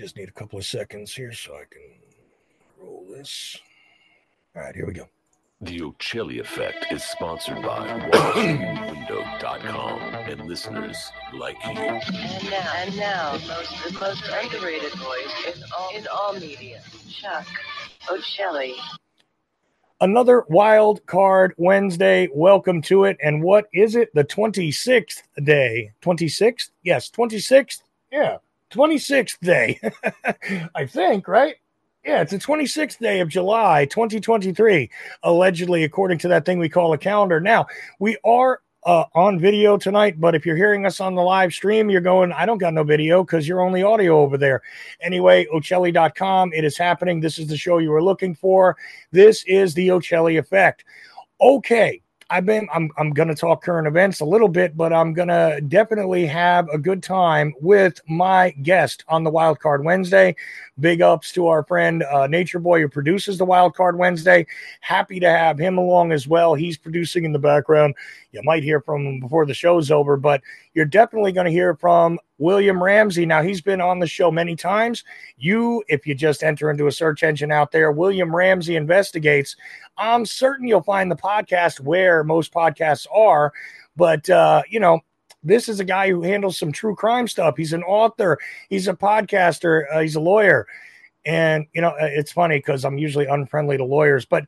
Just need a couple of seconds here so I can roll this. All right, here we go. The Ochelli Effect is sponsored by WashingtonWindow.com and listeners like you. And now, and now, the most, the most underrated voice in all, in all media, Chuck Ochelli. Another wild card Wednesday. Welcome to it. And what is it? The 26th day. 26th? Yes, 26th. Yeah, 26th day. I think, right? Yeah, it's the 26th day of July, 2023, allegedly, according to that thing we call a calendar. Now, we are uh, on video tonight, but if you're hearing us on the live stream, you're going, I don't got no video because you're only audio over there. Anyway, Ochelli.com, it is happening. This is the show you were looking for. This is the Ochelli effect. Okay, I've been I'm I'm to talk current events a little bit, but I'm to definitely have a good time with my guest on the Wild Card Wednesday. Big ups to our friend uh, Nature Boy who produces the Wild Card Wednesday. Happy to have him along as well. He's producing in the background. You might hear from him before the show's over, but you're definitely going to hear from William Ramsey. Now, he's been on the show many times. You, if you just enter into a search engine out there, William Ramsey investigates. I'm certain you'll find the podcast where most podcasts are, but, uh, you know, this is a guy who handles some true crime stuff. He's an author, he's a podcaster, uh, he's a lawyer. And, you know, it's funny because I'm usually unfriendly to lawyers, but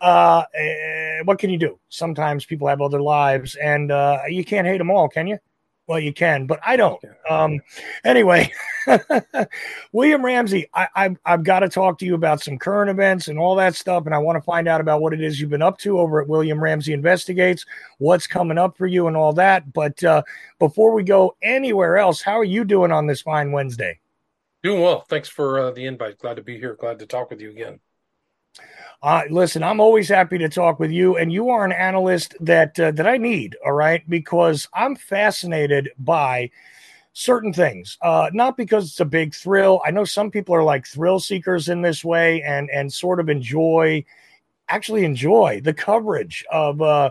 uh, eh, what can you do? Sometimes people have other lives, and uh, you can't hate them all, can you? Well, you can, but I don't. Um, anyway, William Ramsey, I, I, I've got to talk to you about some current events and all that stuff, and I want to find out about what it is you've been up to over at William Ramsey Investigates, what's coming up for you, and all that. But uh, before we go anywhere else, how are you doing on this fine Wednesday? Doing well. Thanks for uh, the invite. Glad to be here. Glad to talk with you again. Uh, listen, I'm always happy to talk with you, and you are an analyst that uh, that I need. All right, because I'm fascinated by certain things. Uh, not because it's a big thrill. I know some people are like thrill seekers in this way, and and sort of enjoy, actually enjoy the coverage of uh,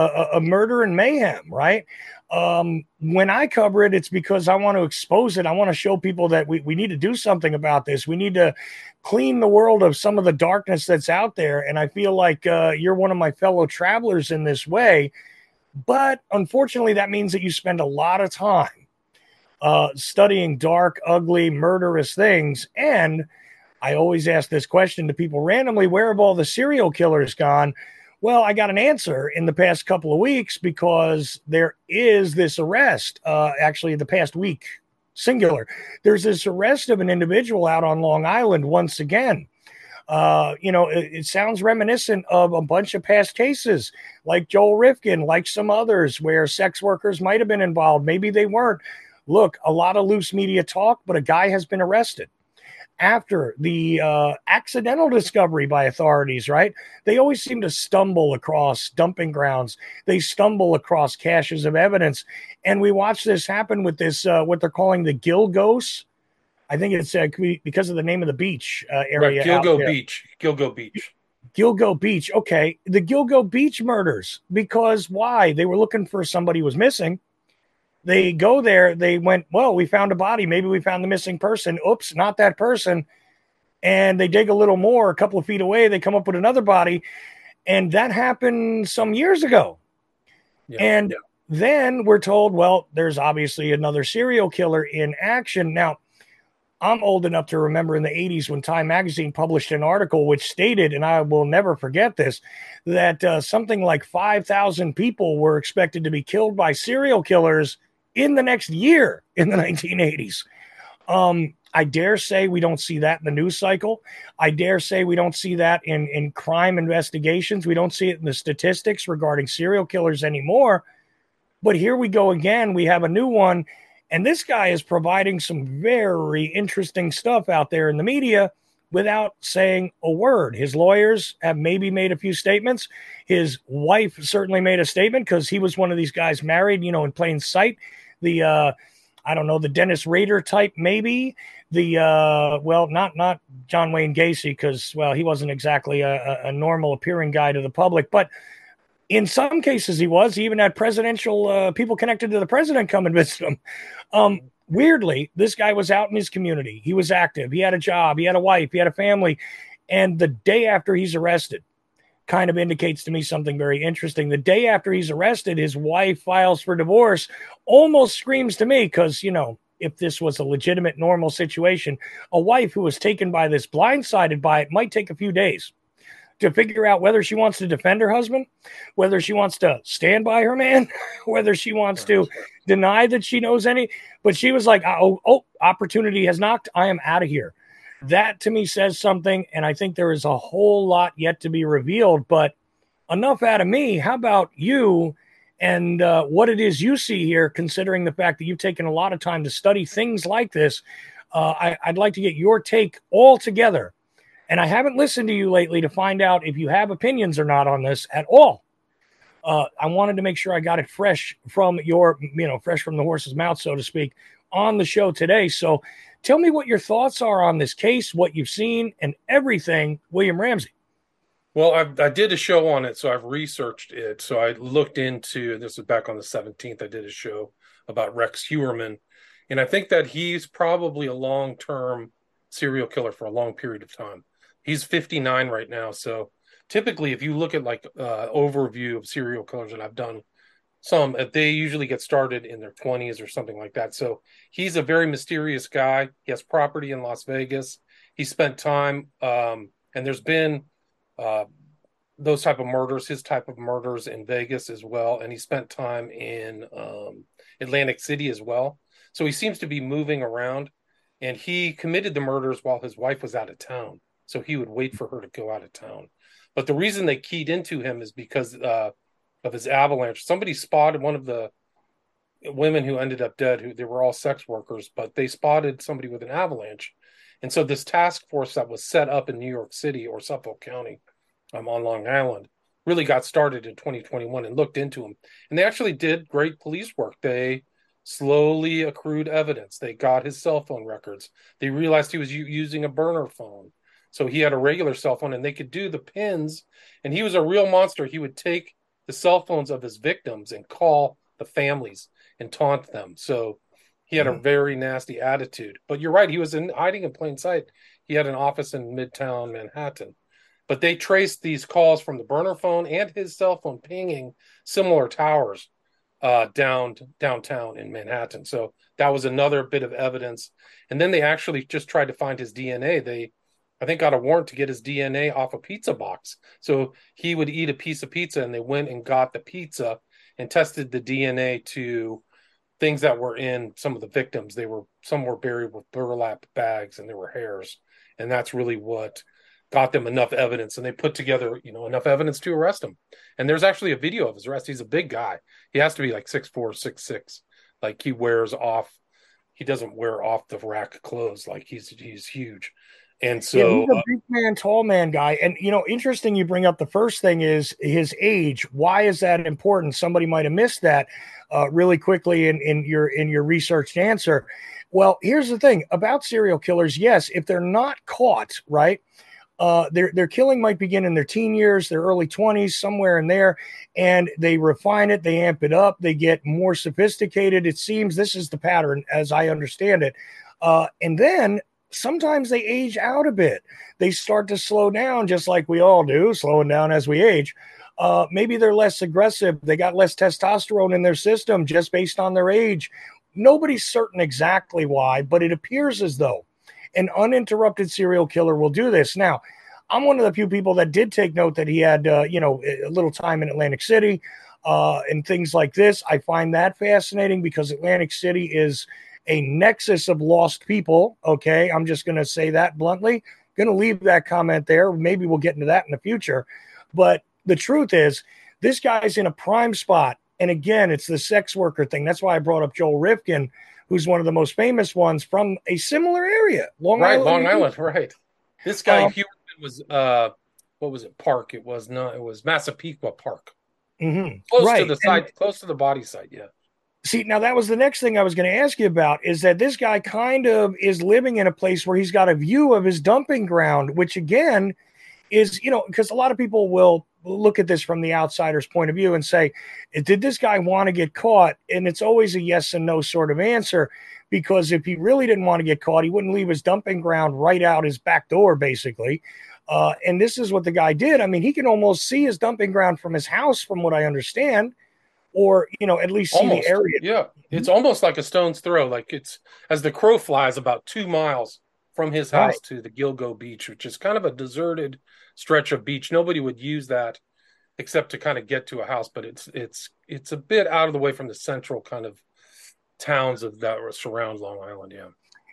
a, a murder and mayhem. Right. Um, when I cover it, it's because I want to expose it. I want to show people that we, we need to do something about this. We need to clean the world of some of the darkness that's out there. And I feel like uh, you're one of my fellow travelers in this way. But unfortunately, that means that you spend a lot of time uh, studying dark, ugly, murderous things. And I always ask this question to people randomly where have all the serial killers gone? Well, I got an answer in the past couple of weeks because there is this arrest, uh, actually, the past week, singular. There's this arrest of an individual out on Long Island once again. Uh, you know, it, it, sounds reminiscent of a bunch of past cases like Joel Rifkin, like some others where sex workers might have been involved. Maybe they weren't. Look, a lot of loose media talk, but a guy has been arrested after the uh, accidental discovery by authorities, right? They always seem to stumble across dumping grounds. They stumble across caches of evidence. And we watch this happen with this, uh, what they're calling the Gilgos. I think it's uh, because of the name of the beach uh, area. Right, Gilgo Beach. Gilgo Beach. Gilgo Beach. Okay. The Gilgo Beach murders. Because why? They were looking for somebody who was missing they go there. They went, well, we found a body. Maybe we found the missing person. Oops, not that person. And they dig a little more, a couple of feet away. They come up with another body. And that happened some years ago. Yeah, and then we're told, well, there's obviously another serial killer in action. Now, I'm old enough to remember in the 80s when Time Magazine published an article which stated, and I will never forget this, that uh, something like 5,000 people were expected to be killed by serial killers in the next year in the 1980s. Um, I dare say we don't see that in the news cycle. I dare say we don't see that in, in crime investigations. We don't see it in the statistics regarding serial killers anymore. But here we go again. We have a new one. And this guy is providing some very interesting stuff out there in the media without saying a word. His lawyers have maybe made a few statements. His wife certainly made a statement because he was one of these guys married, you know, in plain sight the uh, I don't know the Dennis Rader type, maybe the uh, well, not not John Wayne Gacy because well, he wasn't exactly a, a, normal appearing guy to the public, but in some cases he was. He even had presidential uh, people connected to the president come and visit him. Um, weirdly, this guy was out in his community. He was active. He had a job. He had a wife. He had a family. And the day after he's arrested, kind of indicates to me something very interesting. The day after he's arrested, his wife files for divorce, almost screams to me because, you know, if this was a legitimate, normal situation, a wife who was taken by this, blindsided by it, might take a few days to figure out whether she wants to defend her husband, whether she wants to stand by her man, whether she wants to deny that she knows any. But she was like, oh, oh, opportunity has knocked. I am out of here. That to me says something. And I think there is a whole lot yet to be revealed. But enough out of me. How about you? And uh, what it is you see here, considering the fact that you've taken a lot of time to study things like this, uh, I, I'd like to get your take all together and I haven't listened to you lately to find out if you have opinions or not on this at all. Uh, I wanted to make sure I got it fresh from your, you know, fresh from the horse's mouth, so to speak, on the show today. So tell me what your thoughts are on this case, what you've seen, and everything, William Ramsey. Well, I, I did a show on it, so I've researched it. So I looked into this was back on the 17th. I did a show about Rex Heuermann, and I think that he's probably a long term serial killer for a long period of time. He's 59 right now. So typically, if you look at like uh, overview of serial killers that I've done, some uh, they usually get started in their 20s or something like that. So he's a very mysterious guy. He has property in Las Vegas. He spent time, um, and there's been uh, those type of murders, his type of murders in Vegas as well, and he spent time in um, Atlantic City as well. So he seems to be moving around, and he committed the murders while his wife was out of town so he would wait for her to go out of town. But the reason they keyed into him is because uh, of his avalanche. Somebody spotted one of the women who ended up dead, who they were all sex workers, but they spotted somebody with an avalanche. And so this task force that was set up in New York City or Suffolk County um, on Long Island really got started in 2021 and looked into him. And they actually did great police work. They slowly accrued evidence. They got his cell phone records. They realized he was u- using a burner phone. So he had a regular cell phone and they could do the pins. And he was a real monster. He would take the cell phones of his victims and call the families and taunt them. So he had mm-hmm. a very nasty attitude. But you're right, he was in hiding in plain sight. He had an office in Midtown Manhattan. But they traced these calls from the burner phone and his cell phone pinging similar towers uh, down downtown in Manhattan. So that was another bit of evidence. And then they actually just tried to find his DNA. They I think got a warrant to get his DNA off a pizza box. So he would eat a piece of pizza and they went and got the pizza and tested the DNA to things that were in some of the victims. They were some were buried with burlap bags and there were hairs. And that's really what got them enough evidence and they put together, you know, enough evidence to arrest him. And there's actually a video of his arrest. He's a big guy. He has to be like six four, six six. Like he wears off he doesn't wear off the rack clothes like he's he's huge and so yeah, he's a big man, tall man guy. And you know, interesting you bring up the first thing is his age. Why is that important? Somebody might have missed that uh, really quickly in, in your in your researched answer. Well, here's the thing about serial killers. Yes, if they're not caught, right? Uh, their their killing might begin in their teen years, their early 20s, somewhere in there, and they refine it, they amp it up, they get more sophisticated. It seems this is the pattern, as I understand it. Uh, and then sometimes they age out a bit. They start to slow down, just like we all do, slowing down as we age. Uh, maybe they're less aggressive. They got less testosterone in their system just based on their age. Nobody's certain exactly why, but it appears as though an uninterrupted serial killer will do this. Now, I'm one of the few people that did take note that he had, uh, you know, a little time in Atlantic City uh, and things like this. I find that fascinating because Atlantic City is a nexus of lost people. Okay. I'm just going to say that bluntly. Going to leave that comment there. Maybe we'll get into that in the future. But the truth is, this guy's in a prime spot. And again, it's the sex worker thing. That's why I brought up Joel Rifkin, who's one of the most famous ones from a similar area, Long right, Island. Long Island, right. This guy um, was uh, what was it? Park. It was not. It was Massapequa Park. Mm-hmm. Close right. to the site, and, close to the body site. Yeah. See, now that was the next thing I was going to ask you about is that this guy kind of is living in a place where he's got a view of his dumping ground, which again is, you know, because a lot of people will look at this from the outsider's point of view and say, did this guy want to get caught? And it's always a yes and no sort of answer because if he really didn't want to get caught, he wouldn't leave his dumping ground right out his back door, basically. Uh, and this is what the guy did. I mean, he can almost see his dumping ground from his house, from what I understand, or you know, at least see almost, the area. Yeah, mm-hmm. it's almost like a stone's throw. Like it's as the crow flies, about two miles from his house Right. to the Gilgo Beach, which is kind of a deserted stretch of beach. Nobody would use that except to kind of get to a house, but it's it's it's a bit out of the way from the central kind of towns of that surround Long Island. Yeah.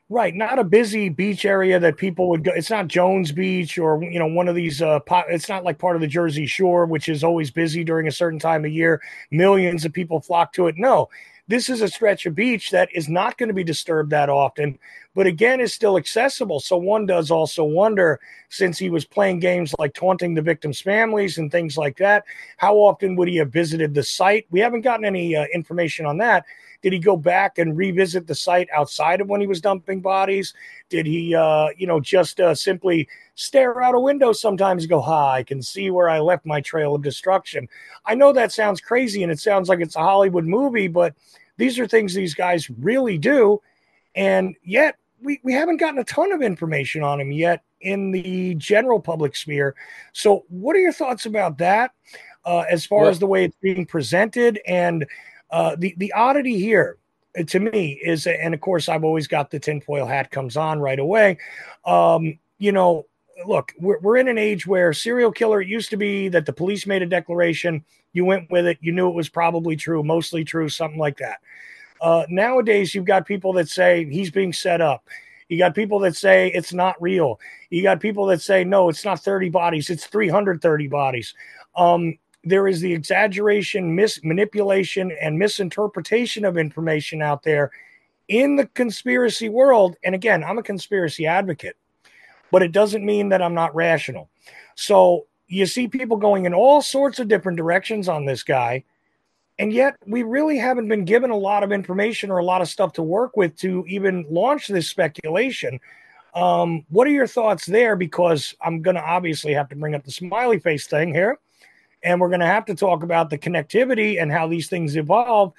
Right, not a busy beach area that people would go. It's not Jones Beach or you know one of these. Uh, po- it's not like part of the Jersey Shore, which is always busy during a certain time of year. Millions of people flock to it. No, this is a stretch of beach that is not going to be disturbed that often, but again is still accessible. So one does also wonder, since he was playing games like taunting the victims' families and things like that, how often would he have visited the site? We haven't gotten any uh, information on that. Did he go back and revisit the site outside of when he was dumping bodies? Did he, uh, you know, just uh, simply stare out a window sometimes and go, "Ha, I can see where I left my trail of destruction"? I know that sounds crazy and it sounds like it's a Hollywood movie, but these are things these guys really do, and yet we we haven't gotten a ton of information on him yet in the general public sphere. So, what are your thoughts about that? Uh, as far Well- as the way it's being presented and uh, the the oddity here uh, to me is, and of course, I've always got the tinfoil hat comes on right away. Um, you know, look, we're, we're in an age where serial killer it used to be that the police made a declaration, you went with it, you knew it was probably true, mostly true, something like that. Uh, nowadays, you've got people that say he's being set up. You got people that say it's not real. You got people that say no, it's not 30 bodies, it's 330 bodies. Um, there is the exaggeration, mis- manipulation, and misinterpretation of information out there in the conspiracy world. And again, I'm a conspiracy advocate, but it doesn't mean that I'm not rational. So you see people going in all sorts of different directions on this guy. And yet, we really haven't been given a lot of information or a lot of stuff to work with to even launch this speculation. Um, what are your thoughts there? Because I'm going to obviously have to bring up the smiley face thing here and we're going to have to talk about the connectivity and how these things evolve.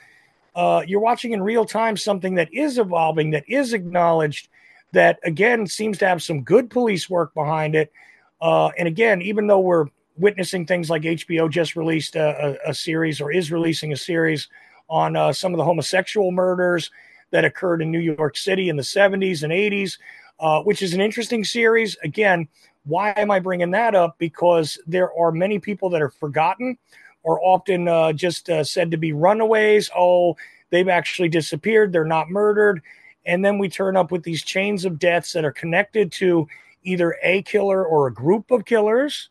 Uh, you're watching in real time something that is evolving, that is acknowledged, that again seems to have some good police work behind it. Uh, and again, even though we're witnessing things like HBO just released a, a, a series or is releasing a series on uh, some of the homosexual murders that occurred in New York City in the 70s and 80s, uh, which is an interesting series. Again, why am I bringing that up? Because there are many people that are forgotten or often uh, just uh, said to be runaways. Oh, they've actually disappeared. They're not murdered. And then we turn up with these chains of deaths that are connected to either a killer or a group of killers.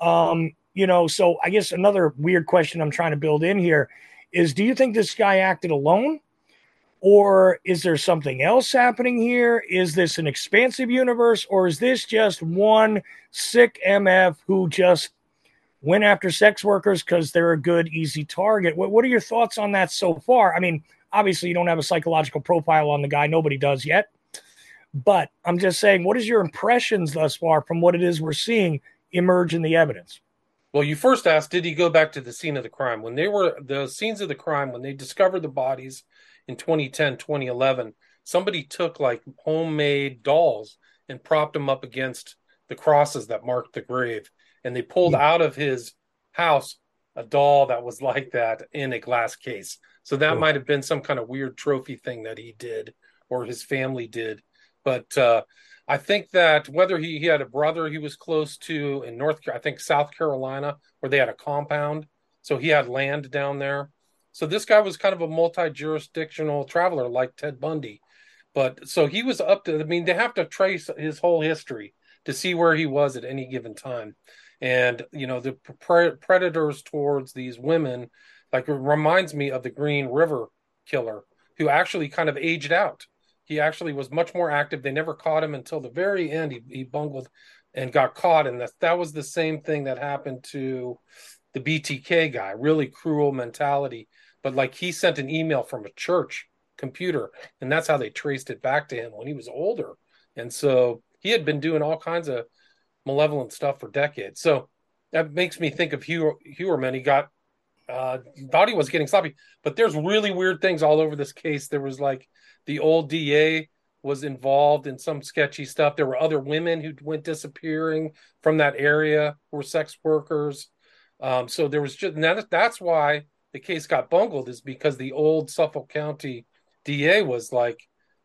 Um, you know, so I guess another weird question I'm trying to build in here is do you think this guy acted alone? Or is there something else happening here? Is this an expansive universe? Or is this just one sick MF who just went after sex workers because they're a good, easy target? What, what are your thoughts on that so far? I mean, obviously, you don't have a psychological profile on the guy, nobody does yet. But I'm just saying, what is your impressions thus far from what it is we're seeing emerge in the evidence? Well, you first asked, did he go back to the scene of the crime? When they were the scenes of the crime, when they discovered the bodies in 2010, 2011, somebody took like homemade dolls and propped them up against the crosses that marked the grave. And they pulled Yeah. out of his house a doll that was like that in a glass case. So that might have been some kind of weird trophy thing that he did or his family did. But uh, I think that whether he, he had a brother he was close to in North, I think South Carolina, where they had a compound, so he had land down there. So this guy was kind of a multi-jurisdictional traveler like Ted Bundy, but so he was up to. I mean, they have to trace his whole history to see where he was at any given time, and you know the pre- predators towards these women, like it reminds me of the Green River killer, who actually kind of aged out he actually was much more active. They never caught him until the very end. He, he bungled and got caught, and that that was the same thing that happened to the BTK guy. Really cruel mentality, but like he sent an email from a church computer, and that's how they traced it back to him when he was older. And so he had been doing all kinds of malevolent stuff for decades. So that makes me think of Hewer, Heuermann. He got uh thought he was getting sloppy, but there's really weird things all over this case. There was like the old DA was involved in some sketchy stuff. There were other women who went disappearing from that area were sex workers. Um, so there was just that, that's why the case got bungled is because the old Suffolk County DA was like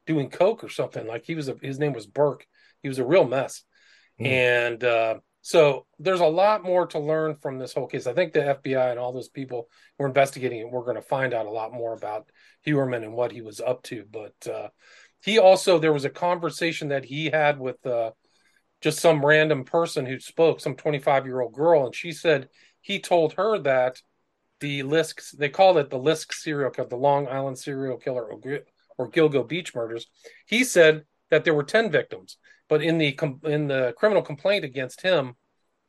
doing coke or something. Like he was a, his name was Burke. He was a real mess. Mm. And uh, so there's a lot more to learn from this whole case. I think the FBI and all those people who are investigating it, we're going to find out a lot more about Heuermann and what he was up to. But uh, he also there was a conversation that he had with uh, just some random person who spoke, some 25 year old girl, and she said he told her that the Lisk they called it the Lisk serial killer, the Long Island serial killer or, or Gilgo Beach murders. He said that there were 10 victims, but in the in the criminal complaint against him,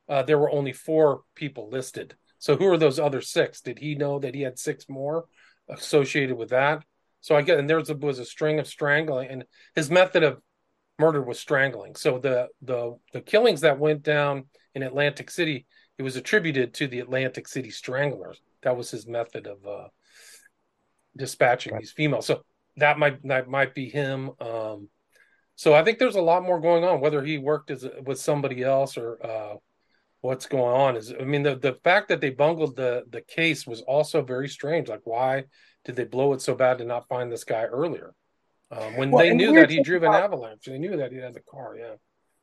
uh, there were only four people listed. So who are those other six? Did he know that he had six more associated with that? So I get, and there was a, was a string of strangling, and his method of murder was strangling. So the the the killings that went down in Atlantic City, it was attributed to the Atlantic City stranglers. That was his method of uh, dispatching right. these females. So that might that might be him. Um, so I think there's a lot more going on. Whether he worked as with somebody else or uh, what's going on is, I mean, the the fact that they bungled the the case was also very strange. Like, why did they blow it so bad to not find this guy earlier? Um, when well, they knew that he drove an avalanche, they knew that he had the car. Yeah.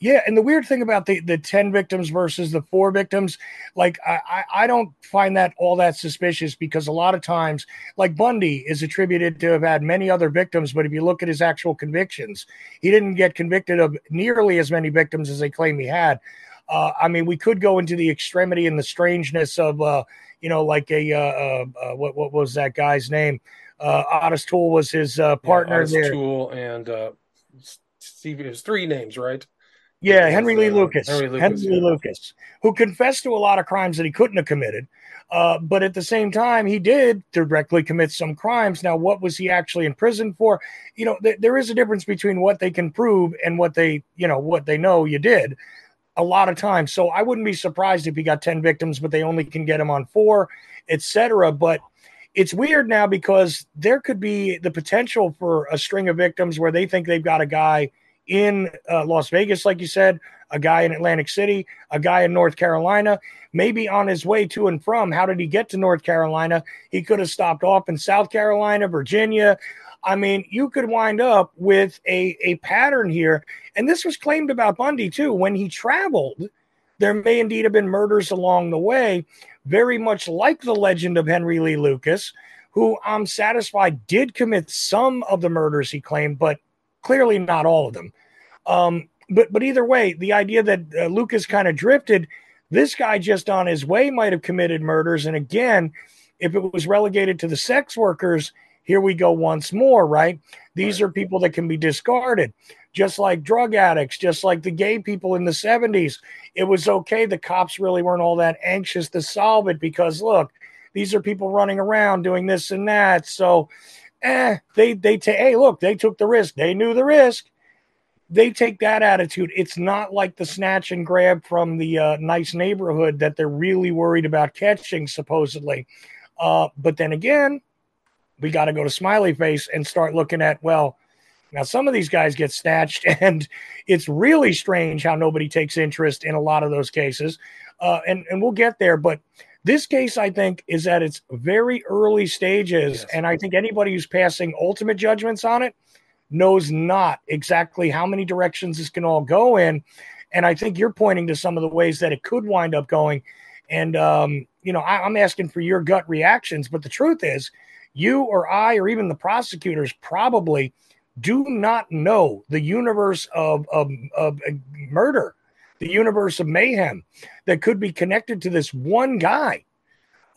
Yeah, and the weird thing about the the ten victims versus the four victims, like I I don't find that all that suspicious because a lot of times, like Bundy is attributed to have had many other victims, but if you look at his actual convictions, he didn't get convicted of nearly as many victims as they claim he had. Uh, I mean, we could go into the extremity and the strangeness of uh, you know, like a uh, uh, uh, what what was that guy's name? Uh, Ottis Toole was his uh, partner yeah, there. Toole and uh, Steve. It was three names, right? Yeah, Henry Lee Lucas. Henry, Lucas, Henry Lee Lucas, who confessed to a lot of crimes that he couldn't have committed. Uh, but at the same time, he did directly commit some crimes. Now, what was he actually in prison for? You know, th- there is a difference between what they can prove and what they, you know, what they know you did a lot of times. So I wouldn't be surprised if he got 10 victims, but they only can get him on four, etc. But it's weird now because there could be the potential for a string of victims where they think they've got a guy in uh, Las Vegas, like you said, a guy in Atlantic City, a guy in North Carolina, maybe on his way to and from. How did he get to North Carolina? He could have stopped off in South Carolina, Virginia, I mean, you could wind up with a, a pattern here. And this was claimed about Bundy too. When he traveled, there may indeed have been murders along the way, very much like the legend of Henry Lee Lucas, who I'm satisfied did commit some of the murders he claimed, but clearly not all of them. Um, but but either way, the idea that uh, Lucas kind of drifted, this guy just on his way might have committed murders. And again, if it was relegated to the sex workers, here we go once more, right? These right. are people that can be discarded, just like drug addicts, just like the gay people in the 70s. It was okay. The cops really weren't all that anxious to solve it because, look, these are people running around doing this and that. So, eh, they, they take, hey, look, they took the risk. They knew the risk. They take that attitude. It's not like the snatch and grab from the uh, nice neighborhood that they're really worried about catching, supposedly. Uh, but then again, we got to go to Smiley Face and start looking at, well, now some of these guys get snatched, and it's really strange how nobody takes interest in a lot of those cases. Uh, and, and we'll get there. But this case, I think, is at its very early stages. Yes. And I think anybody who's passing ultimate judgments on it knows not exactly how many directions this can all go in. And I think you're pointing to some of the ways that it could wind up going. And, um, you know, I, I'm asking for your gut reactions. But the truth is, you or I or even the prosecutors probably do not know the universe of, of, of murder, the universe of mayhem that could be connected to this one guy,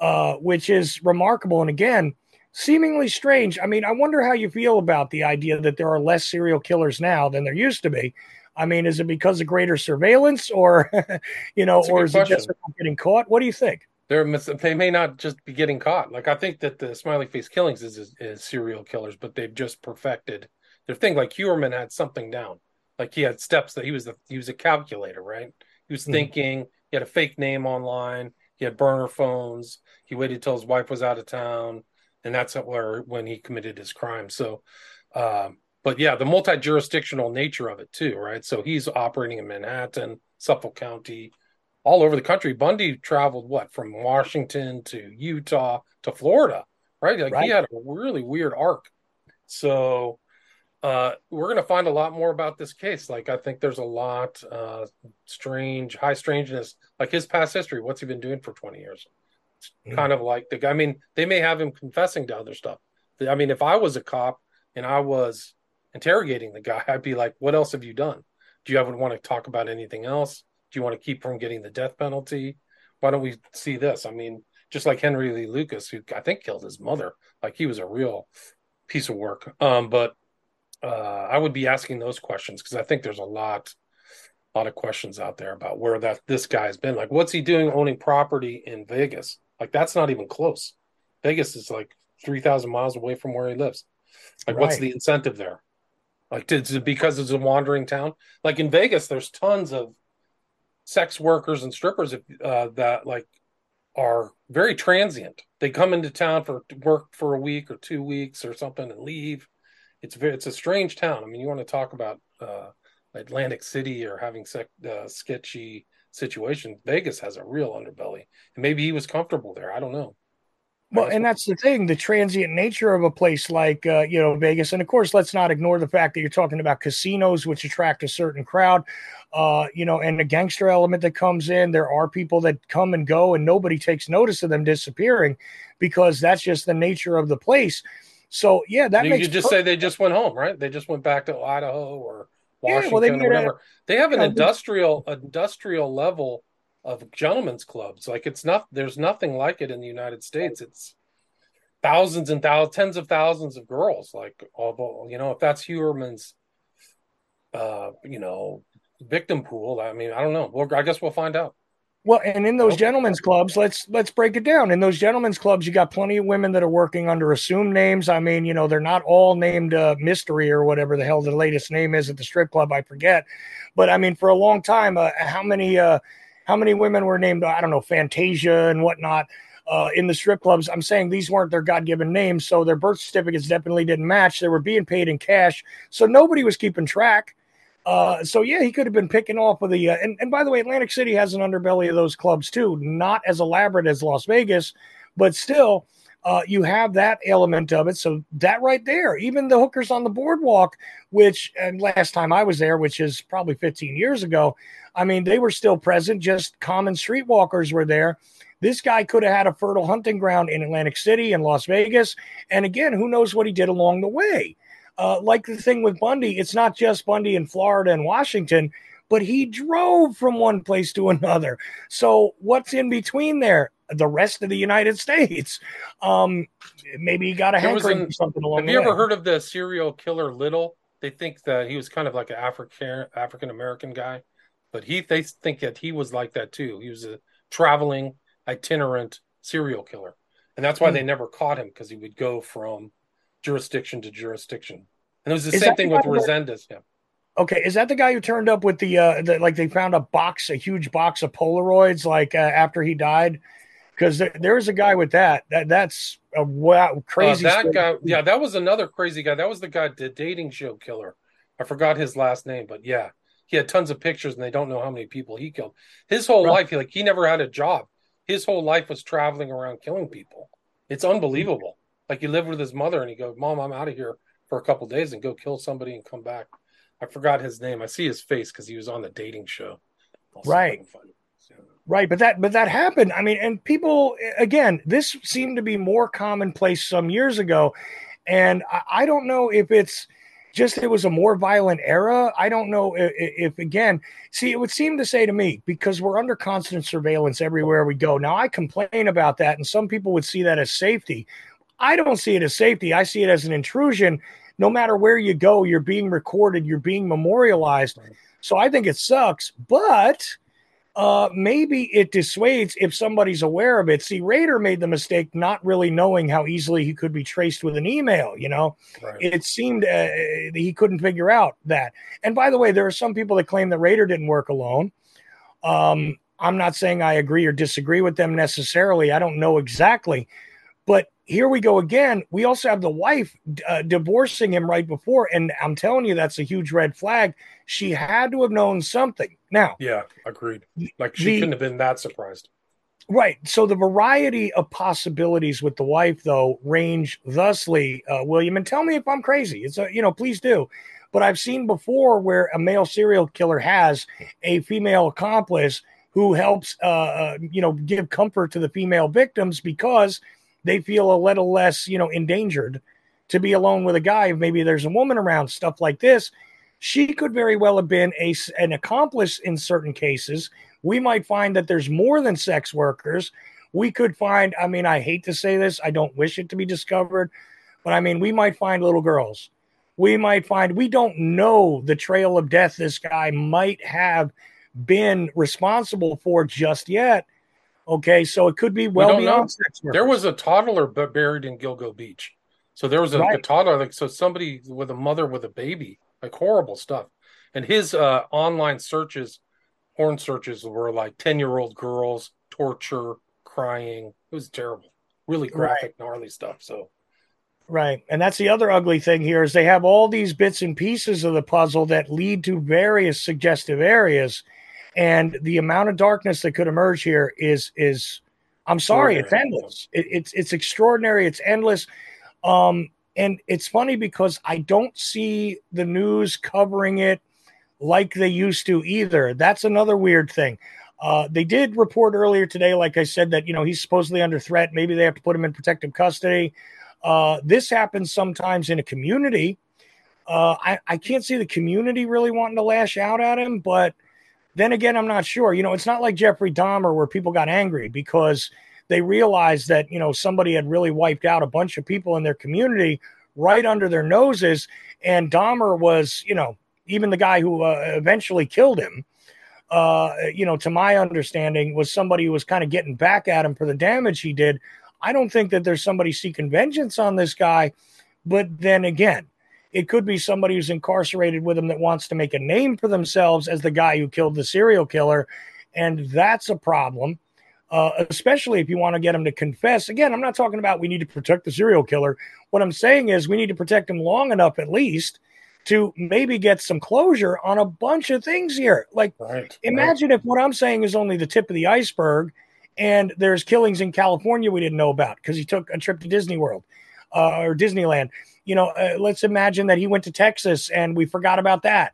uh, which is remarkable. And again, seemingly strange. I mean, I wonder how you feel about the idea that there are less serial killers now than there used to be. I mean, is it because of greater surveillance, or you know, or is question. it just getting caught? What do you think? They're they may not just be getting caught. Like I think that the smiley face killings is, is, is serial killers, but they've just perfected their thing. Like Heuermann had something down. Like he had steps that he was the he was a calculator, right? He was mm-hmm. thinking. He He had a fake name online. He had burner phones. He waited till his wife was out of town, and that's where when he committed his crime. So, um, but yeah, the multi-jurisdictional nature of it too, right? So he's operating in Manhattan, Suffolk County, all over the country. Bundy traveled what from Washington to Utah to Florida, right? Like Right. he had a really weird arc. So uh, we're going to find a lot more about this case. Like I think there's a lot uh, strange, high strangeness, like his past history. What's he been doing for 20 years? It's Mhm. kind of like the guy. I mean, they may have him confessing to other stuff. I mean, if I was a cop and I was interrogating the guy, I'd be like, "What else have you done? Do you ever want to talk about anything else? Do you want to keep from getting the death penalty? Why don't we see this?" I mean, just like Henry Lee Lucas, who I think killed his mother, like he was a real piece of work. Um, but uh, I would be asking those questions because I think there's a lot, a lot of questions out there about where that this guy's been. Like, what's he doing owning property in Vegas? Like, that's not even close. Vegas is like three thousand miles away from where he lives. Like, what's the incentive there? Like, it because it's a wandering town? Like in Vegas, there's tons of sex workers and strippers uh, that like are very transient. They come into town for work for a week or two weeks or something and leave. It's it's a strange town. I mean, you want to talk about uh, Atlantic City or having sec, uh, sketchy situations. Vegas has a real underbelly, and maybe he was comfortable there. I don't know. Well, and that's the thing, the transient nature of a place like uh, you know Vegas, and of course, let's not ignore the fact that you're talking about casinos, which attract a certain crowd, uh, you know, and the gangster element that comes in. There are people that come and go, and nobody takes notice of them disappearing because that's just the nature of the place. So yeah, that you makes could just say they just went home, right? They just went back to Idaho or Yeah, Washington well, they or whatever. they have an you know, industrial industrial level of gentlemen's clubs. Like it's not there's nothing like it in the United States. It's thousands and thousands, tens of thousands of girls. Like although you know if that's Heuermann's, uh, you know, victim pool. I mean, I don't know. Well, I guess we'll find out. Well, and in those Okay. gentlemen's clubs, let's let's break it down. In those gentlemen's clubs, you got plenty of women that are working under assumed names. I mean, you know, they're not all named uh, Mystery or whatever the hell the latest name is at the strip club. I forget, but I mean, for a long time, uh, how many uh, how many women were named? I don't know, Fantasia and whatnot. Uh, in the strip clubs, I'm saying these weren't their God given names, so their birth certificates definitely didn't match. They were being paid in cash, so nobody was keeping track. Uh, so yeah, he could have been picking off of the. Uh, and and by the way, Atlantic City has an underbelly of those clubs too, not as elaborate as Las Vegas, but still, uh, you have that element of it. So that right there, even the hookers on the boardwalk, which and last time I was there, which is probably 15 years ago, I mean they were still present. Just common streetwalkers were there. This guy could have had a fertile hunting ground in Atlantic City and Las Vegas, and again, who knows what he did along the way uh, like the thing with Bundy, it's not just Bundy in Florida and Washington, but he drove from one place to another. So what's in between there? The rest of the United States. Um, maybe he got a hankering an- something along Have the you way. ever heard of the serial killer Little? They think that he was kind of like an African African American guy, but he they think that he was like that too. He was a traveling itinerant serial killer, and that's why Hmm. they never caught him because he would go from jurisdiction to jurisdiction. And it was the Is same thing the with Resendez. Yeah. Okay, is that the guy who turned up with the uh the, like they found a box, a huge box of Polaroids like uh, after he died? Because there, there's a guy with that. That that's a wow Uh, crazy. that story. guy, yeah, that was another crazy guy. That was the guy, the dating show killer. I forgot his last name, but yeah, he had tons of pictures, and they don't know how many people he killed. His whole Right. life, he, like he never had a job. His whole life was traveling around killing people. It's unbelievable. Like he lived with his mother, and he goes, "Mom, I'm out of here for a couple days and go kill somebody and come back." I forgot his name. I see his face because he was on the dating show. I'll see if I Right. Yeah. Right, but that but that happened. I mean, and people again, this seemed to be more commonplace some years ago, and I, I don't know if it's just it was a more violent era. I don't know if, if again, see, it would seem to say to me because we're under constant surveillance everywhere we go. Now, I complain about that, and some people would see that as safety. I don't see it as safety. I see it as an intrusion. No matter where you go, you're being recorded, you're being memorialized. So I think it sucks, but uh, maybe it dissuades if somebody's aware of it. See, Rader made the mistake not really knowing how easily he could be traced with an email. You know, Right. it seemed uh, he couldn't figure out that. And by the way, there are some people that claim that Rader didn't work alone. Um, I'm not saying I agree or disagree with them necessarily. I don't know exactly. But here we go again. We also have the wife uh, divorcing him right before. And I'm telling you, that's a huge red flag. She had to have known something. Now, Yeah, agreed. Like she The- couldn't have been that surprised. Right. So the variety of possibilities with the wife, though, range thusly, uh, William. And tell me if I'm crazy. It's a, you know, please do. But I've seen before where a male serial killer has a female accomplice who helps, uh, uh, you know, give comfort to the female victims because they feel a little less, you know, endangered to be alone with a guy. Maybe there's a woman around, stuff like this. She could very well have been a, an accomplice in certain cases we might find that there's more than sex workers. We could find, I mean, I hate to say this, I don't wish it to be discovered, but I mean, we might find little girls. We might find, we don't know the trail of death this guy might have been responsible for just yet. Okay, so it could be well don't beyond sex workers. There was a toddler buried in Gilgo Beach. So there was a, Right. a toddler, like so somebody with a mother with a baby, like horrible stuff. And his uh, online searches, porn searches, were like ten year old girls, torture, crying. It was terrible, really graphic, gnarly stuff. So Right. And that's the other ugly thing here is they have all these bits and pieces of the puzzle that lead to various suggestive areas. And the amount of darkness that could emerge here is is I'm sorry, it's endless. It, it's it's extraordinary, it's endless. Um and it's funny because I don't see the news covering it like they used to either. That's another weird thing. Uh, they did report earlier today, like I said, that you know he's supposedly under threat. Maybe they have to put him in protective custody. Uh, this happens sometimes in a community. Uh, I, I can't see the community really wanting to lash out at him, but then again, I'm not sure. You know, it's not like Jeffrey Dahmer where people got angry because they realized that, you know, somebody had really wiped out a bunch of people in their community right under their noses. And Dahmer was, you know, even the guy who uh, eventually killed him, uh, you know, to my understanding, was somebody who was kind of getting back at him for the damage he did. I don't think that there's somebody seeking vengeance on this guy. But then again, it could be somebody who's incarcerated with him that wants to make a name for themselves as the guy who killed the serial killer. And that's a problem, uh, especially if you want to get him to confess. Again, I'm not talking about we need to protect the serial killer. What I'm saying is we need to protect him long enough, at least, to maybe get some closure on a bunch of things here. Like, right. Imagine if what I'm saying is only the tip of the iceberg and there's killings in California we didn't know about because he took a trip to Disney World uh, or Disneyland. You know, uh, let's imagine that he went to Texas and we forgot about that.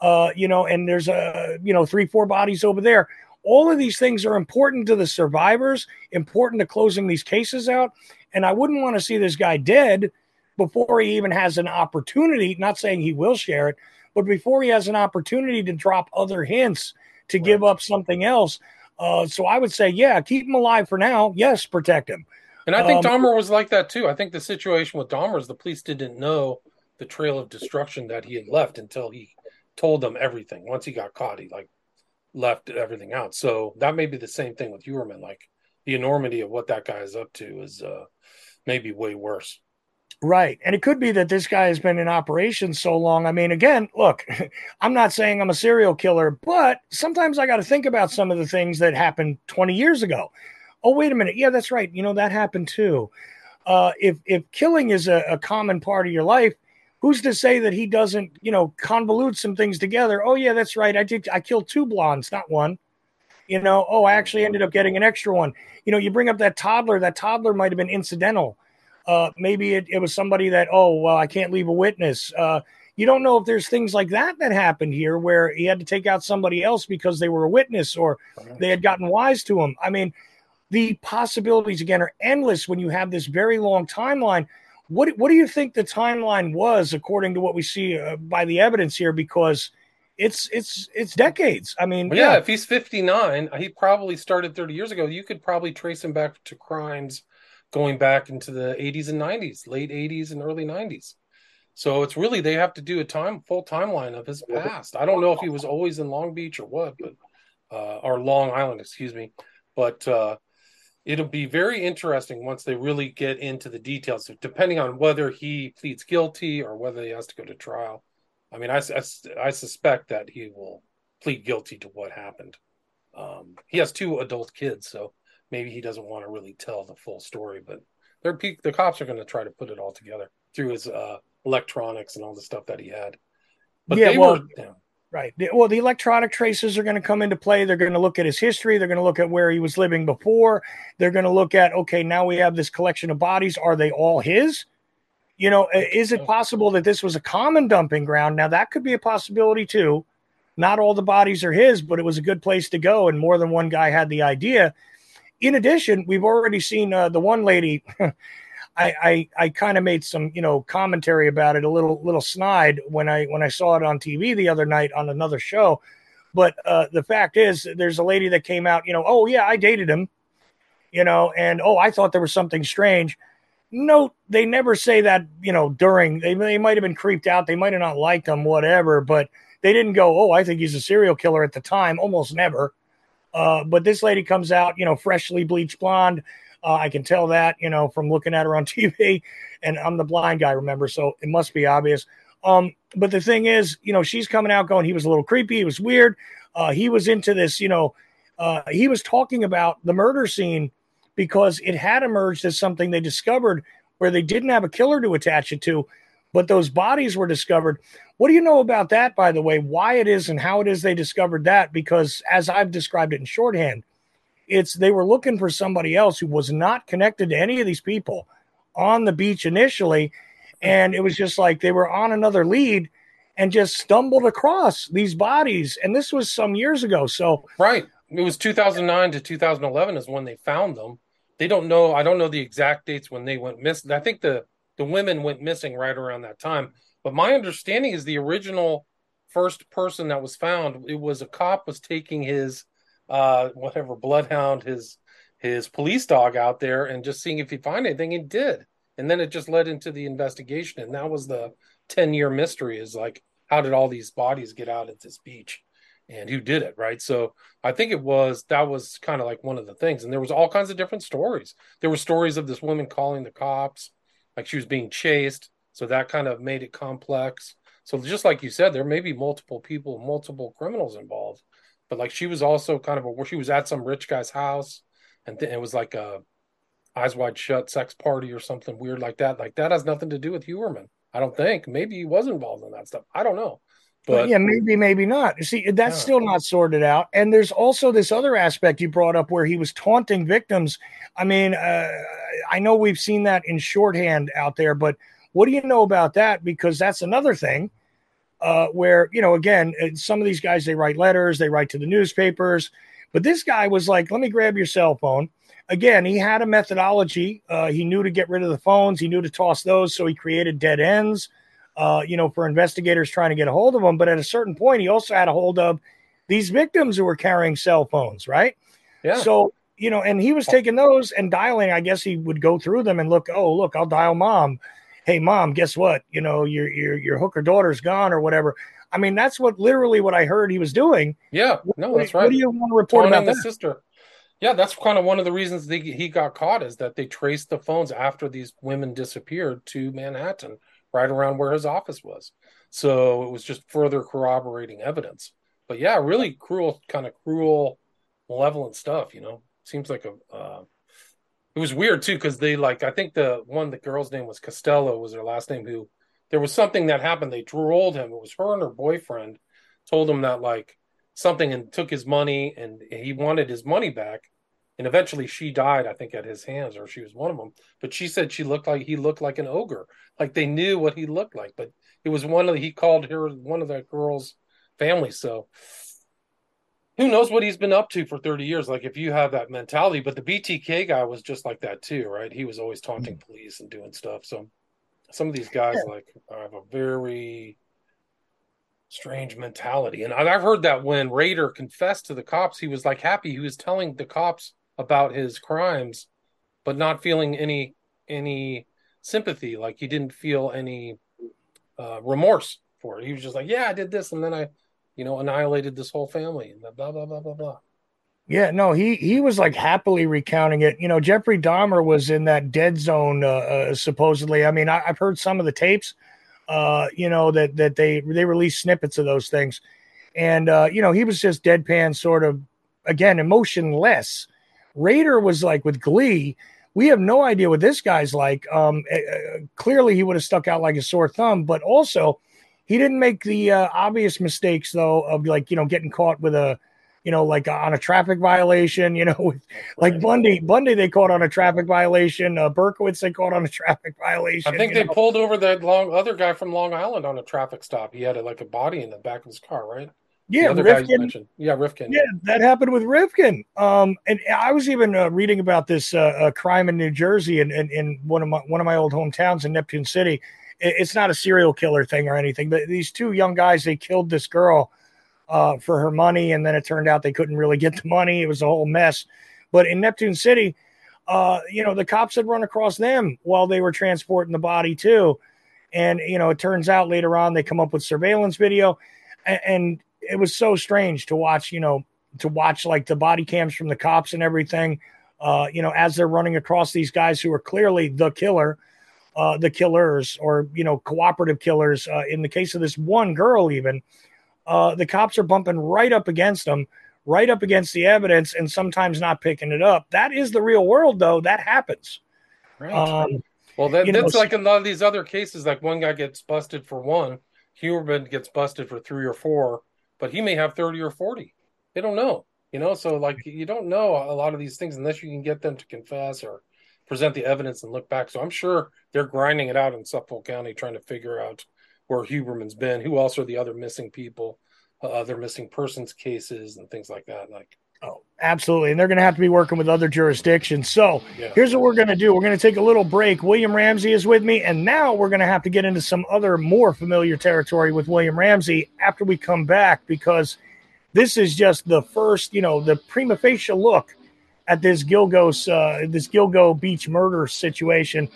Uh, you know, and there's a, you know, three, four bodies over there. All of these things are important to the survivors, important to closing these cases out. And I wouldn't want to see this guy dead before he even has an opportunity, not saying he will share it, but before he has an opportunity to drop other hints to give up something else. Uh, so I would say, yeah, keep him alive for now. Yes, protect him. And I think Um, Dahmer was like that too. I think the situation with Dahmer is the police didn't know the trail of destruction that he had left until he told them everything. Once he got caught, he like left everything out. So that may be the same thing with Heuermann. Like the enormity of what that guy is up to is uh, maybe way worse. Right. And it could be that this guy has been in operation so long. I mean, again, look, I'm not saying I'm a serial killer, but sometimes I got to think about some of the things that happened 20 years ago. Oh, wait a minute. Yeah, that's right. You know, that happened too. Uh, if if killing is a, a common part of your life, who's to say that he doesn't, you know, convolute some things together? Oh, yeah, that's right. I did. I killed two blondes, not one. You know, oh, I actually ended up getting an extra one. You know, you bring up that toddler. That toddler might have been incidental. Uh, maybe it, it was somebody that, oh, well, I can't leave a witness. Uh, you don't know if there's things like that that happened here where he had to take out somebody else because they were a witness or they had gotten wise to him. I mean, the possibilities again are endless when you have this very long timeline. What what do you think the timeline was according to what we see uh, by the evidence here? Because it's it's it's decades. I mean, Well, yeah, if he's 59, he probably started 30 years ago. You could probably trace him back to crimes going back into the 80s and 90s, late 80s and early 90s. So it's really they have to do a time full timeline of his past. I don't know if he was always in Long Beach or what, but uh, or Long Island, excuse me. But uh, it'll be very interesting once they really get into the details, depending on whether he pleads guilty or whether he has to go to trial. I mean, I, I, I suspect that he will plead guilty to what happened. um, he has two adult kids, so maybe he doesn't want to really tell the full story. But they're the cops are going to try to put it all together through his uh, electronics and all the stuff that he had. But Yeah, they well, were, yeah. Right. Well, the electronic traces are going to come into play. They're going to look at his history. They're going to look at where he was living before. They're going to look at, okay, now we have this collection of bodies. Are they all his? You know, is it possible that this was a common dumping ground? Now, that could be a possibility too. Not all the bodies are his, but it was a good place to go, and more than one guy had the idea. In addition, we've already seen uh, the one lady. I I, I kind of made some you know commentary about it a little little snide when I when I saw it on TV the other night on another show. But uh, the fact is, there's a lady that came out. You know, oh yeah, I dated him. You know, and oh, I thought there was something strange. No, they never say that. You know, during they they might have been creeped out. They might have not liked him, whatever. But they didn't go, oh, I think he's a serial killer at the time. Almost never. Uh, but this lady comes out, you know, freshly bleached blonde. Uh, I can tell that, you know, from looking at her on TV. And I'm the blind guy, remember? So it must be obvious. Um, but the thing is, you know, she's coming out going, he was a little creepy. He was weird. Uh, he was into this, you know, uh, he was talking about the murder scene because it had emerged as something they discovered where they didn't have a killer to attach it to, but those bodies were discovered. What do you know about that, by the way? Why it is and how it is they discovered that? Because as I've described it in shorthand, it's they were looking for somebody else who was not connected to any of these people on the beach initially. And it was just like they were on another lead and just stumbled across these bodies. And this was some years ago. So Right. It was 2009 to 2011 is when they found them. They don't know. I don't know the exact dates when they went missing. I think the the women went missing right around that time. But my understanding is the original first person that was found. It was a cop was taking his uh whatever bloodhound his his police dog out there and just seeing if he'd find anything. It did, and then it just led into the investigation, and that was the 10 year mystery. Is like how did all these bodies get out at this beach? and who did it right so i think it was that was kind of like one of the things and there was all kinds of different stories there were stories of this woman calling the cops like she was being chased so that kind of made it complex so just like you said there may be multiple people multiple criminals involved but like she was also kind of a she was at some rich guy's house and th- it was like a eyes wide shut sex party or something weird like that like that has nothing to do with Heuermann. i don't think maybe he was involved in that stuff i don't know But but yeah, maybe, maybe not. You See, that's Yeah. still not sorted out. And there's also this other aspect you brought up where he was taunting victims. I mean, uh, I know we've seen that in shorthand out there, but what do you know about that? Because that's another thing uh, where, you know, again, uh, some of these guys, they write letters, they write to the newspapers. But this guy was like, let me grab your cell phone. Again, he had a methodology. Uh, he knew to get rid of the phones, he knew to toss those. So he created dead ends uh, you know, for investigators trying to get a hold of him. But at a certain point, he also had a hold of these victims who were carrying cell phones, right? yeah So, you know, and he was taking those and dialing. I guess he would go through them and look, oh, look, I'll dial mom. Hey, mom, guess what? You know, your your your hooker daughter's gone or whatever. I mean, that's what literally what I heard he was doing. yeah no that's right What do you want to report taunting about the that? sister. Yeah, that's kind of one of the reasons they, he got caught is that they traced the phones after these women disappeared to Manhattan, right around where his office was. So it was just further corroborating evidence. But yeah, really cruel, kind of cruel, malevolent stuff. You know, seems like a. Uh, it was weird too because they like I think the one the girl's name was Costello was her last name. Who there was something that happened. They rolled him. It was her and her boyfriend told him that like something and took his money and he wanted his money back and eventually she died i think at his hands or she was one of them but she said she looked like he looked like an ogre like they knew what he looked like but it was one of the, he called her one of the girl's family so who knows what he's been up to for 30 years like if you have that mentality but the btk guy was just like that too right he was always taunting police and doing stuff so some of these guys like have a very strange mentality. And I've heard that when Rader confessed to the cops, he was like happy. He was telling the cops about his crimes, but not feeling any any sympathy. Like he didn't feel any uh, remorse for it. He was just like, "Yeah, I did this, and then I, you know, annihilated this whole family." And blah blah blah blah blah. Yeah, no, he he was like happily recounting it. You know, Jeffrey Dahmer was in that dead zone uh, uh, supposedly. I mean, I, I've heard some of the tapes. Uh, you know that that they they released snippets of those things, and uh, you know he was just deadpan, sort of again emotionless. Rader was like with Glee. We have no idea what this guy's like. Um, uh, clearly, he would have stuck out like a sore thumb, but also he didn't make the uh, obvious mistakes though of like you know getting caught with a you know, like on a traffic violation, you know, like Bundy, Bundy, they caught on a traffic violation. Uh, Berkowitz, they caught on a traffic violation. I think they know? pulled over that long other guy from Long Island on a traffic stop. He had a, like a body in the back of his car, right? Yeah, The other guy you Rifkin. Yeah, Rifkin. yeah, that happened with Rifkin. Um, and I was even uh, reading about this uh, uh, crime in New Jersey and in, in, one of my one of my old hometowns in Neptune City. It, it's not a serial killer thing or anything, but these two young guys they killed this girl uh, for her money, and then it turned out they couldn't really get the money. It was a whole mess. But in Neptune City, uh, you know, the cops had run across them while they were transporting the body too. And you know, it turns out later on they come up with surveillance video, and, and it was so strange to watch. You know, to watch like the body cams from the cops and everything. Uh, you know, as they're running across these guys who are clearly the killer, uh, the killers, or you know, cooperative killers. Uh, in the case of this one girl, even uh, the cops are bumping right up against them, right up against the evidence, and sometimes not picking it up. That is the real world, though. That happens. Right. Um, well, that, you know, that's s- like a lot of these other cases. Like one guy gets busted for one, Huberman gets busted for three or four, but he may have thirty or forty. They don't know, you know. So like you don't know a lot of these things unless you can get them to confess or present the evidence and look back. So I'm sure they're grinding it out in Suffolk County trying to figure out where Huberman's been, who else are the other missing people, uh, other missing persons cases and things like that. Like oh, absolutely. And they're going to have to be working with other jurisdictions. So yeah. here's what we're going to do we're going to take a little break. William Ramsey is with me. And now we're going to have to get into some other more familiar territory with William Ramsey after we come back because this is just the first, you know, the prima facie look at this Gilgos, uh, this Gilgo Beach murder situation.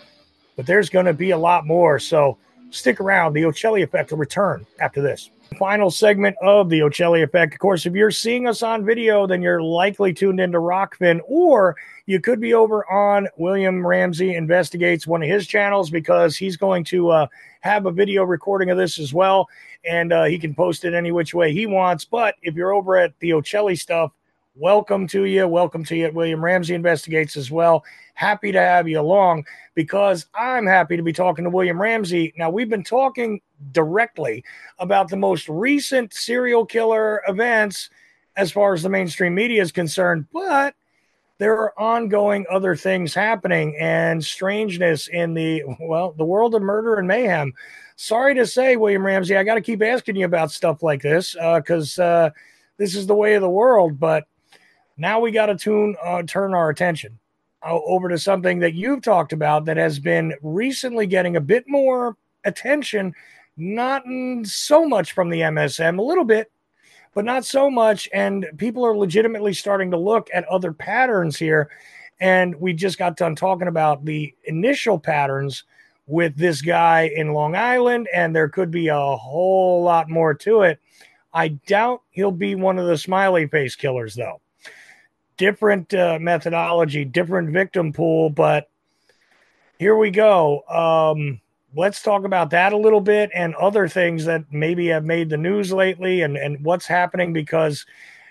But there's going to be a lot more. So stick around. The Ochelli effect will return after this. Final segment of the Ochelli effect. Of course, if you're seeing us on video, then you're likely tuned into Rokfin, or you could be over on William Ramsey Investigates, one of his channels, because he's going to uh, have a video recording of this as well, and uh, he can post it any which way he wants. But if you're over at the Ochelli stuff, welcome to you. Welcome to you William Ramsey Investigates as well. Happy to have you along because I'm happy to be talking to William Ramsey. Now, we've been talking directly about the most recent serial killer events as far as the mainstream media is concerned, but there are ongoing other things happening and strangeness in the well, the world of murder and mayhem. Sorry to say, William Ramsey, I got to keep asking you about stuff like this because uh, this is the way of the world. But now we got to tune uh, turn our attention uh, over to something that you've talked about that has been recently getting a bit more attention, not so much from the MSM, a little bit, but not so much. And people are legitimately starting to look at other patterns here. And we just got done talking about the initial patterns with this guy in Long Island, and there could be a whole lot more to it. I doubt he'll be one of the smiley face killers, though different uh, methodology, different victim pool, but here we go. Um, let's talk about that a little bit and other things that maybe have made the news lately and, and what's happening because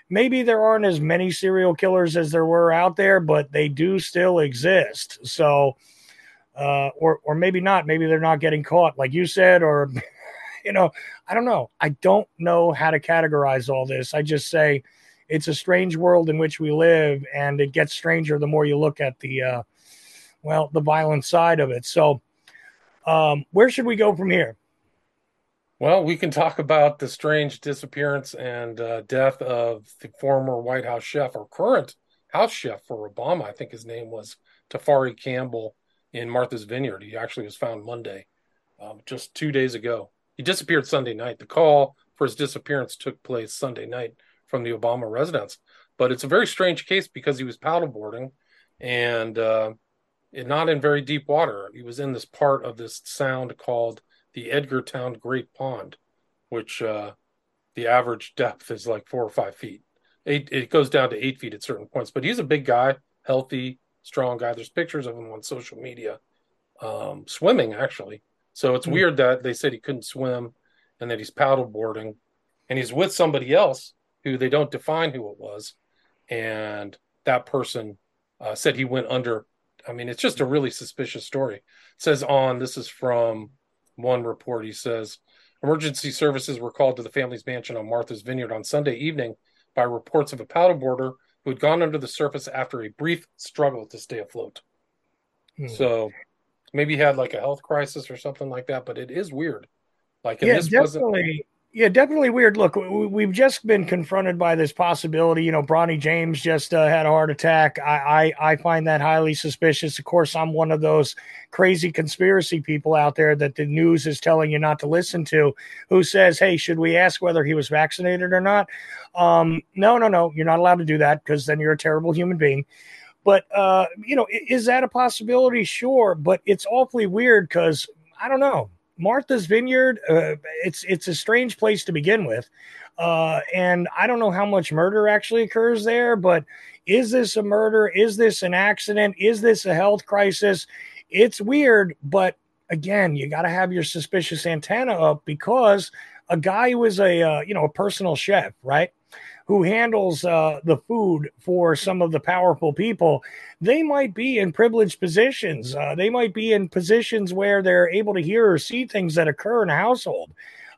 maybe there aren't as many serial killers as there were out there, but they do still exist. So, uh, or, or maybe not, maybe they're not getting caught like you said, or, you know, I don't know. I don't know how to categorize all this. I just say, it's a strange world in which we live and it gets stranger the more you look at the uh, well the violent side of it so um, where should we go from here Well, we can talk about the strange disappearance and uh, death of the former White House chef or current House chef for Obama. I think his name was Tafari Campbell in Martha's Vineyard. He actually was found Monday, um, just two days ago. He disappeared Sunday night. The call for his disappearance took place Sunday night from the Obama residence. But it's a very strange case because he was paddleboarding and uh, not in very deep water. He was in this part of this sound called the Edgartown Great Pond, which uh, the average depth is like four or five feet. Eight, it goes down to eight feet at certain points. But he's a big guy, healthy, strong guy. There's pictures of him on social media um, swimming, actually. So it's Hmm. weird that they said he couldn't swim and that he's paddleboarding and he's with somebody else who they don't define who it was. and that person uh, said he went under. I mean, it's just a really suspicious story. It says on this is from one report. He says emergency services were called to the family's mansion on Martha's Vineyard on Sunday evening by reports of a paddleboarder who had gone under the surface after a brief struggle to stay afloat. Hmm. So maybe he had like a health crisis or something like that. But it is weird. Like, and yeah, this wasn't. definitely. Yeah, definitely weird. Look, we- we've just been confronted by this possibility. You know, Bronny James just uh, had a heart attack. I, I I find that highly suspicious. Of course, I'm one of those crazy conspiracy people out there that the news is telling you not to listen to. Who says, "Hey, should we ask whether he was vaccinated or not?" Um, no, no, no. You're not allowed to do that because then you're a terrible human being. But uh, you know, is that a possibility? Sure, but it's awfully weird because I don't know. Martha's Vineyard, uh, it's it's a strange place to begin with, uh, and I don't know how much murder actually occurs there. But is this a murder? Is this an accident? Is this a health crisis? It's weird, but again, you got to have your suspicious antenna up because a guy who is a uh, you know a personal chef, right? Who handles uh, the food for some of the powerful people? They might be in privileged positions. Uh, they might be in positions where they're able to hear or see things that occur in a household.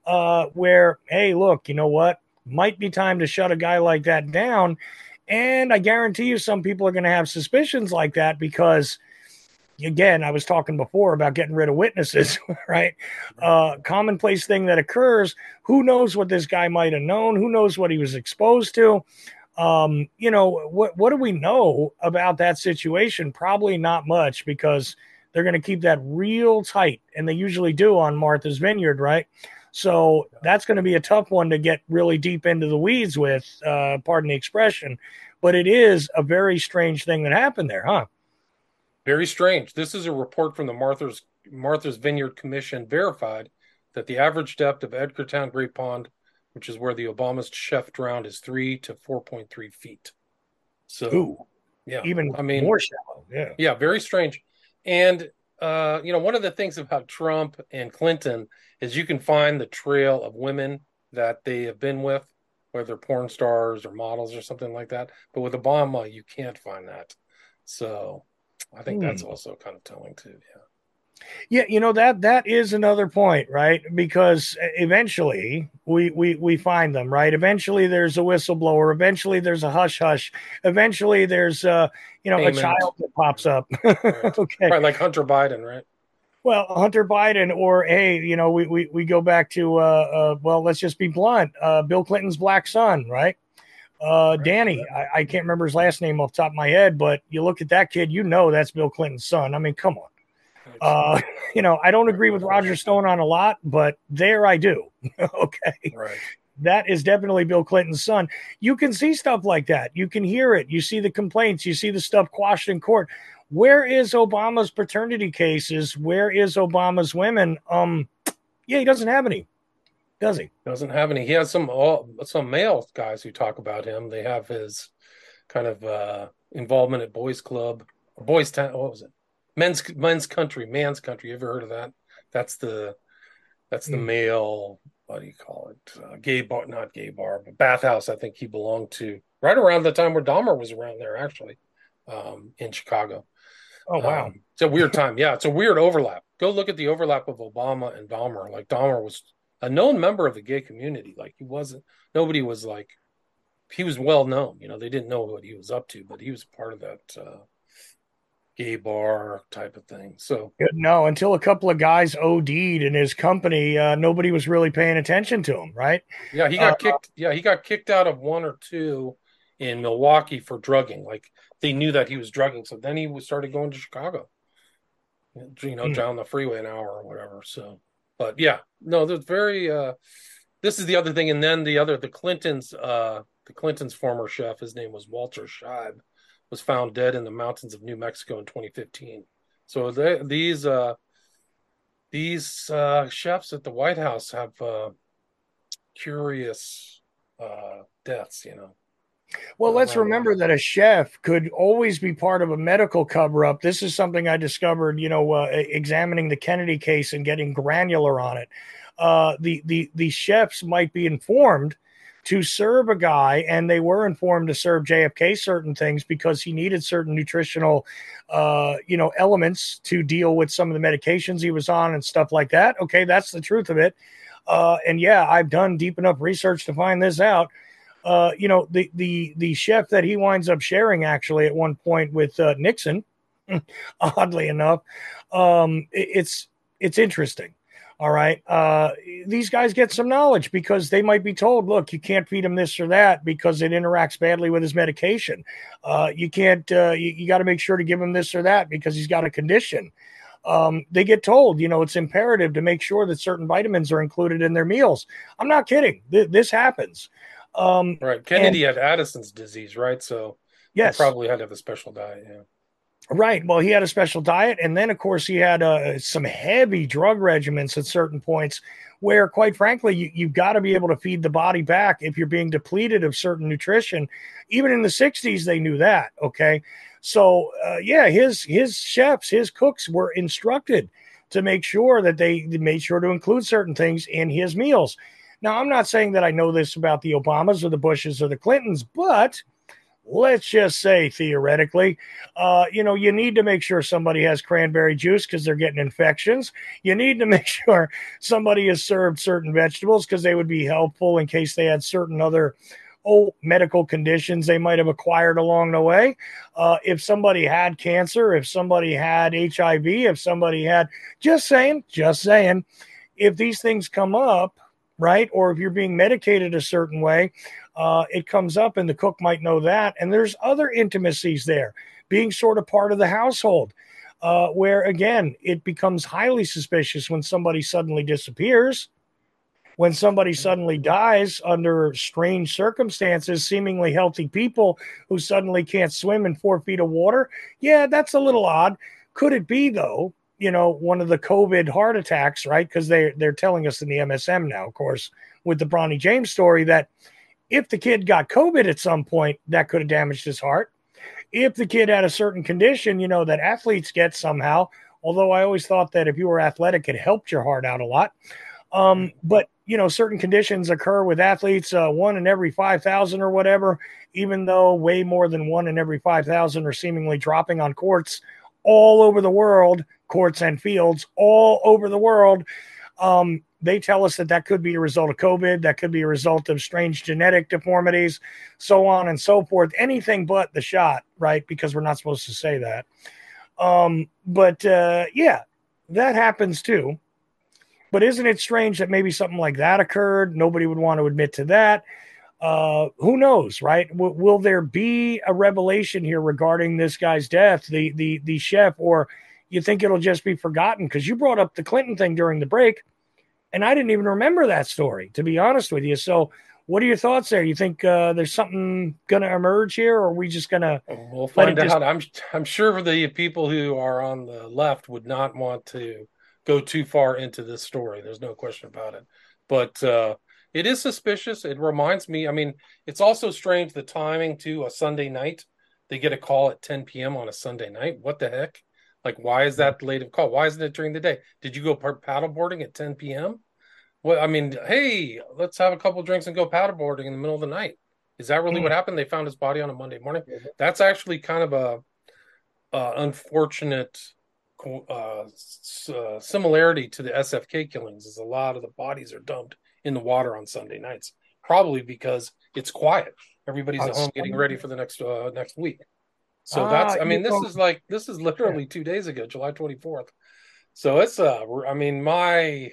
Uh, where, hey, look, you know what? Might be time to shut a guy like that down. And I guarantee you, some people are going to have suspicions like that because again, I was talking before about getting rid of witnesses, right? Uh, commonplace thing that occurs. Who knows what this guy might have known? Who knows what he was exposed to? Um, you know, what what do we know about that situation? Probably not much because they're going to keep that real tight, and they usually do on Martha's Vineyard, right? So that's going to be a tough one to get really deep into the weeds with, uh, pardon the expression. But it is a very strange thing that happened there, huh? Very strange. This is a report from the Martha's Martha's Vineyard Commission verified that the average depth of Edgartown Great Pond, which is where the Obama's chef drowned, is three to four point three feet. So Ooh, yeah, even I mean, more shallow. Yeah. yeah, very strange. And uh, you know, one of the things about Trump and Clinton is you can find the trail of women that they have been with, whether porn stars or models or something like that. But with Obama, you can't find that. So I think that's Hmm. also kind of telling too. Yeah. Yeah, you know that that is another point, right? Because eventually we we we find them, right? Eventually there's a whistleblower, eventually there's a hush hush, eventually there's uh you know a child that pops up. okay. Right, like Hunter Biden, right? Well, Hunter Biden, or hey, you know, we we, we go back to uh, uh well, let's just be blunt, uh Bill Clinton's black son, right? Uh Danny, I, I can't remember his last name off the top of my head, but you look at that kid, you know that's Bill Clinton's son. I mean, come on. Uh, you know, I don't agree with Roger Stone on a lot, but there I do. okay. right. That is definitely Bill Clinton's son. You can see stuff like that. You can hear it. You see the complaints. You see the stuff quashed in court. Where is Obama's paternity cases? Where is Obama's women? Um, yeah, he doesn't have any, does he? Doesn't have any. He has some all some male guys who talk about him. They have his kind of uh involvement at Boys Club Boys Town. What was it? Men's Men's Country, Man's Country. You ever heard of that? That's the that's the Hmm. male. What do you call it? Uh, gay bar, not gay bar, but bathhouse. I think he belonged to right around the time where Dahmer was around there, actually, um, in Chicago. Oh wow. Um, it's a weird time. Yeah, it's a weird overlap. Go look at the overlap of Obama and Dahmer. Like Dahmer was a known member of the gay community. Like he wasn't. Nobody was like. He was well known. You know, they didn't know what he was up to, but he was part of that uh, gay bar type of thing. So no, until a couple of guys OD'd in his company, uh, nobody was really paying attention to him, right? yeah, he got Uh, kicked. Yeah, he got kicked out of one or two in Milwaukee for drugging. Like they knew that he was drugging, so then he started going to Chicago. You know, Hmm. down the freeway an hour or whatever. So, but yeah, no, there's very. uh This is the other thing, and then the other, the Clintons, uh the Clintons' former chef, his name was Walter Scheib, was found dead in the mountains of New Mexico in 2015. So they, these uh these uh chefs at the White House have uh curious uh deaths, you know. Well, let's remember that a chef could always be part of a medical cover up. This is something I discovered, you know, uh, examining the Kennedy case and getting granular on it. Uh, the the the chefs might be informed to serve a guy, and they were informed to serve JFK certain things because he needed certain nutritional, uh, you know, elements to deal with some of the medications he was on and stuff like that. Okay, that's the truth of it. Uh, and yeah, I've done deep enough research to find this out. Uh, you know, the the the chef that he winds up sharing actually at one point with uh, Nixon, oddly enough, um, it, it's it's interesting. All right. Uh, these guys get some knowledge because they might be told, look, you can't feed him this or that because it interacts badly with his medication. Uh, you can't, uh, you, you got to make sure to give him this or that because he's got a condition. Um, they get told, you know, it's imperative to make sure that certain vitamins are included in their meals. I'm not kidding. Th- this happens. Um, right. Kennedy and, had Addison's disease, right? So, yes, probably had to have a special diet. Yeah. Right. Well, he had a special diet, and then of course he had uh, some heavy drug regimens at certain points, where quite frankly you, you've got to be able to feed the body back if you're being depleted of certain nutrition. Even in the '60s, they knew that. Okay, so uh, yeah, his his chefs, his cooks were instructed to make sure that they made sure to include certain things in his meals. Now, I'm not saying that I know this about the Obamas or the Bushes or the Clintons, but let's just say theoretically, uh, you know, you need to make sure somebody has cranberry juice because they're getting infections. You need to make sure somebody is served certain vegetables because they would be helpful in case they had certain other oh medical conditions they might have acquired along the way. Uh, if somebody had cancer, if somebody had HIV, if somebody had just saying, just saying, if these things come up, right, or if you're being medicated a certain way, uh, it comes up and the cook might know that. And there's other intimacies there, being sort of part of the household, uh, where again, it becomes highly suspicious when somebody suddenly disappears, when somebody suddenly dies under strange circumstances, seemingly healthy people who suddenly can't swim in four feet of water. Yeah, that's a little odd. Could it be, though, you know, one of the COVID heart attacks, right? Because they, they're telling us in the MSM now, of course, with the Bronny James story that if the kid got COVID at some point, that could have damaged his heart. If the kid had a certain condition, you know, that athletes get somehow, although I always thought that if you were athletic, it helped your heart out a lot. Um, but, you know, certain conditions occur with athletes, uh, one in every 5,000 or whatever, even though way more than one in every 5,000 are seemingly dropping on courts all over the world, courts and fields all over the world. Um, they tell us that that could be a result of COVID, that could be a result of strange genetic deformities, so on and so forth. Anything but the shot, right? Because we're not supposed to say that. Um, but uh, yeah, that happens too. But isn't it strange that maybe something like that occurred? Nobody would want to admit to that. Uh, who knows, right? W- will there be a revelation here regarding this guy's death, the the the chef, or you think it'll just be forgotten? Because you brought up the Clinton thing during the break and I didn't even remember that story, to be honest with you. So, what are your thoughts there? You think uh, there's something going to emerge here, or are we just going to? We'll find out. Just... I'm I'm sure the people who are on the left would not want to go too far into this story. There's no question about it. But uh, it is suspicious. It reminds me. I mean, it's also strange the timing to a Sunday night. They get a call at 10 p.m. on a Sunday night. What the heck? Like, why is that late of call? Why isn't it during the day? Did you go paddleboarding at 10 p.m.? Well, I mean, hey, let's have a couple drinks and go paddleboarding in the middle of the night. Is that really mm. what happened? They found his body on a Monday morning. Mm-hmm. That's actually kind of a, unfortunate uh, uh, similarity to the SFK killings. Is a lot of the bodies are dumped in the water on Sunday nights, probably because it's quiet. Everybody's at home getting ready for the next uh, next week. So ah, that's I mean this is like this is literally two days ago, July twenty fourth. So it's uh I mean my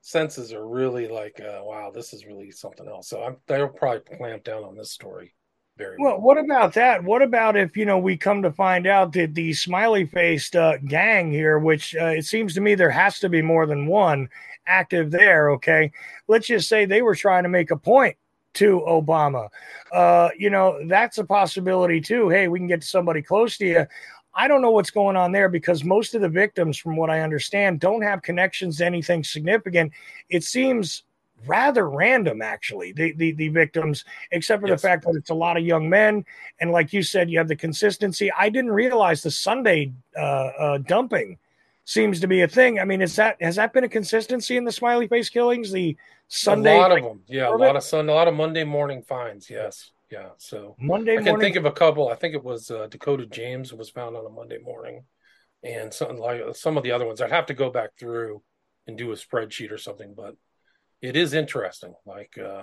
senses are really like uh, wow this is really something else. So I'm they'll probably clamp down on this story. Very well. What about that? What about if you know we come to find out that the smiley faced uh, gang here, which uh, it seems to me there has to be more than one active there. Okay, let's just say they were trying to make a point to Obama. Uh, you know, that's a possibility too. Hey, we can get to somebody close to you. I don't know what's going on there because most of the victims, from what I understand, don't have connections to anything significant. It seems rather random, actually, the, the, the victims, except for yes. the fact that it's a lot of young men. And like you said, you have the consistency. I didn't realize the Sunday uh, uh, dumping seems to be a thing. I mean, is that has that been a consistency in the smiley face killings? The Sunday, a lot of them, yeah, a lot of sun, a lot of Monday morning finds, yes, yeah. So Monday I can morning. think of a couple. I think it was uh, Dakota James was found on a Monday morning, and something like some of the other ones. I'd have to go back through and do a spreadsheet or something, but it is interesting. Like, uh,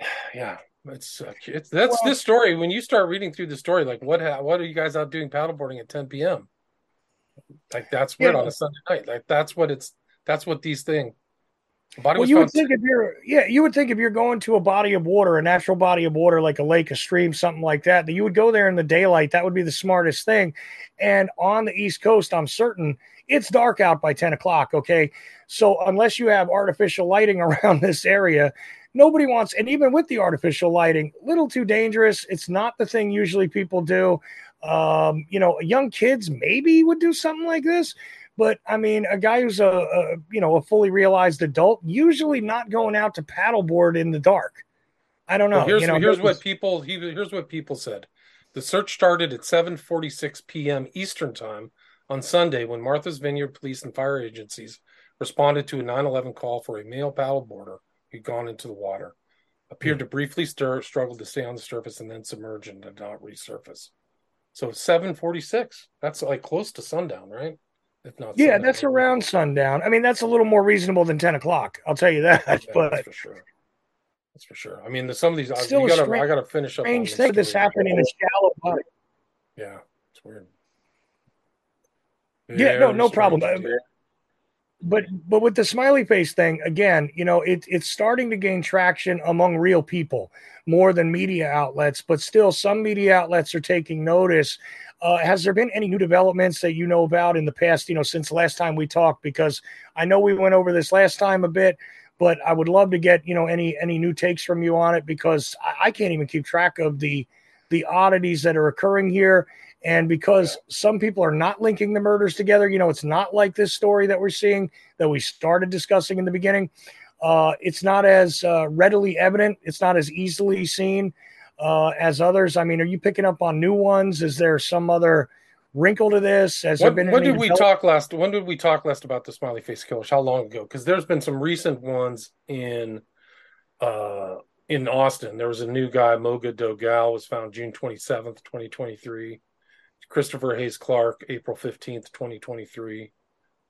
yeah, it's uh, it's that's Well- this story. When you start reading through the story, like what ha- what are you guys out doing paddleboarding at 10 p.m. Like that's weird Yeah. on a Sunday night. Like that's what it's that's what these things. Body well, you would think if you're, yeah, you would think if you're going to a body of water, a natural body of water like a lake, a stream, something like that, that you would go there in the daylight. That would be the smartest thing. And on the East Coast, I'm certain it's dark out by 10 o'clock. Okay. So unless you have artificial lighting around this area, nobody wants, and even with the artificial lighting, little too dangerous. It's not the thing usually people do. Um, you know, young kids maybe would do something like this, but I mean, a guy who's a, a you know a fully realized adult usually not going out to paddleboard in the dark. I don't know. Well, here's you know, here's what people he, here's what people said. The search started at 7:46 p.m. Eastern Time on Sunday when Martha's Vineyard police and fire agencies responded to a 911 call for a male paddleboarder who'd gone into the water, appeared Hmm. to briefly stir, struggle to stay on the surface, and then submerge and did not resurface. So 7:46. That's like close to sundown, right? If not, yeah, sundown. that's around sundown. I mean, that's a little more reasonable than ten o'clock. I'll tell you that. Yeah, but that's for sure. That's for sure. I mean, the, some of these, I, Still a gotta, strange- I gotta finish up. strange thing this happened in a shallow body. Yeah, it's weird. Yeah, no, Very no problem. Uh. But but with the smiley face thing again you know it, it's starting to gain traction among real people more than media outlets but still some media outlets are taking notice. Uh, has there been any new developments that you know about in the past you know since last time we talked? Because i know we went over this last time a bit but i would love to get you know any any new takes from you on it because i, I can't even keep track of the the oddities that are occurring here and because some people are not linking the murders together you know it's not like this story that we're seeing that we started discussing in the beginning uh, it's not as uh, readily evident it's not as easily seen uh, as others i mean are you picking up on new ones is there some other wrinkle to this has When, there been when did we develop- talk last? When did we talk last about the smiley face killers? How long ago? Because there's been some recent ones in uh in Austin. There was a new guy, Moga Dogal, was found June 27th, 2023. Christopher Hayes Clark, April 15th, 2023.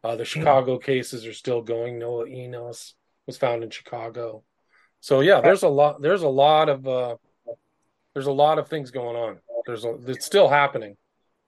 Uh, the Chicago cases are still going. Noah Enos was found in Chicago. So yeah, there's a lot. There's a lot of uh, there's a lot of things going on. There's a, it's still happening,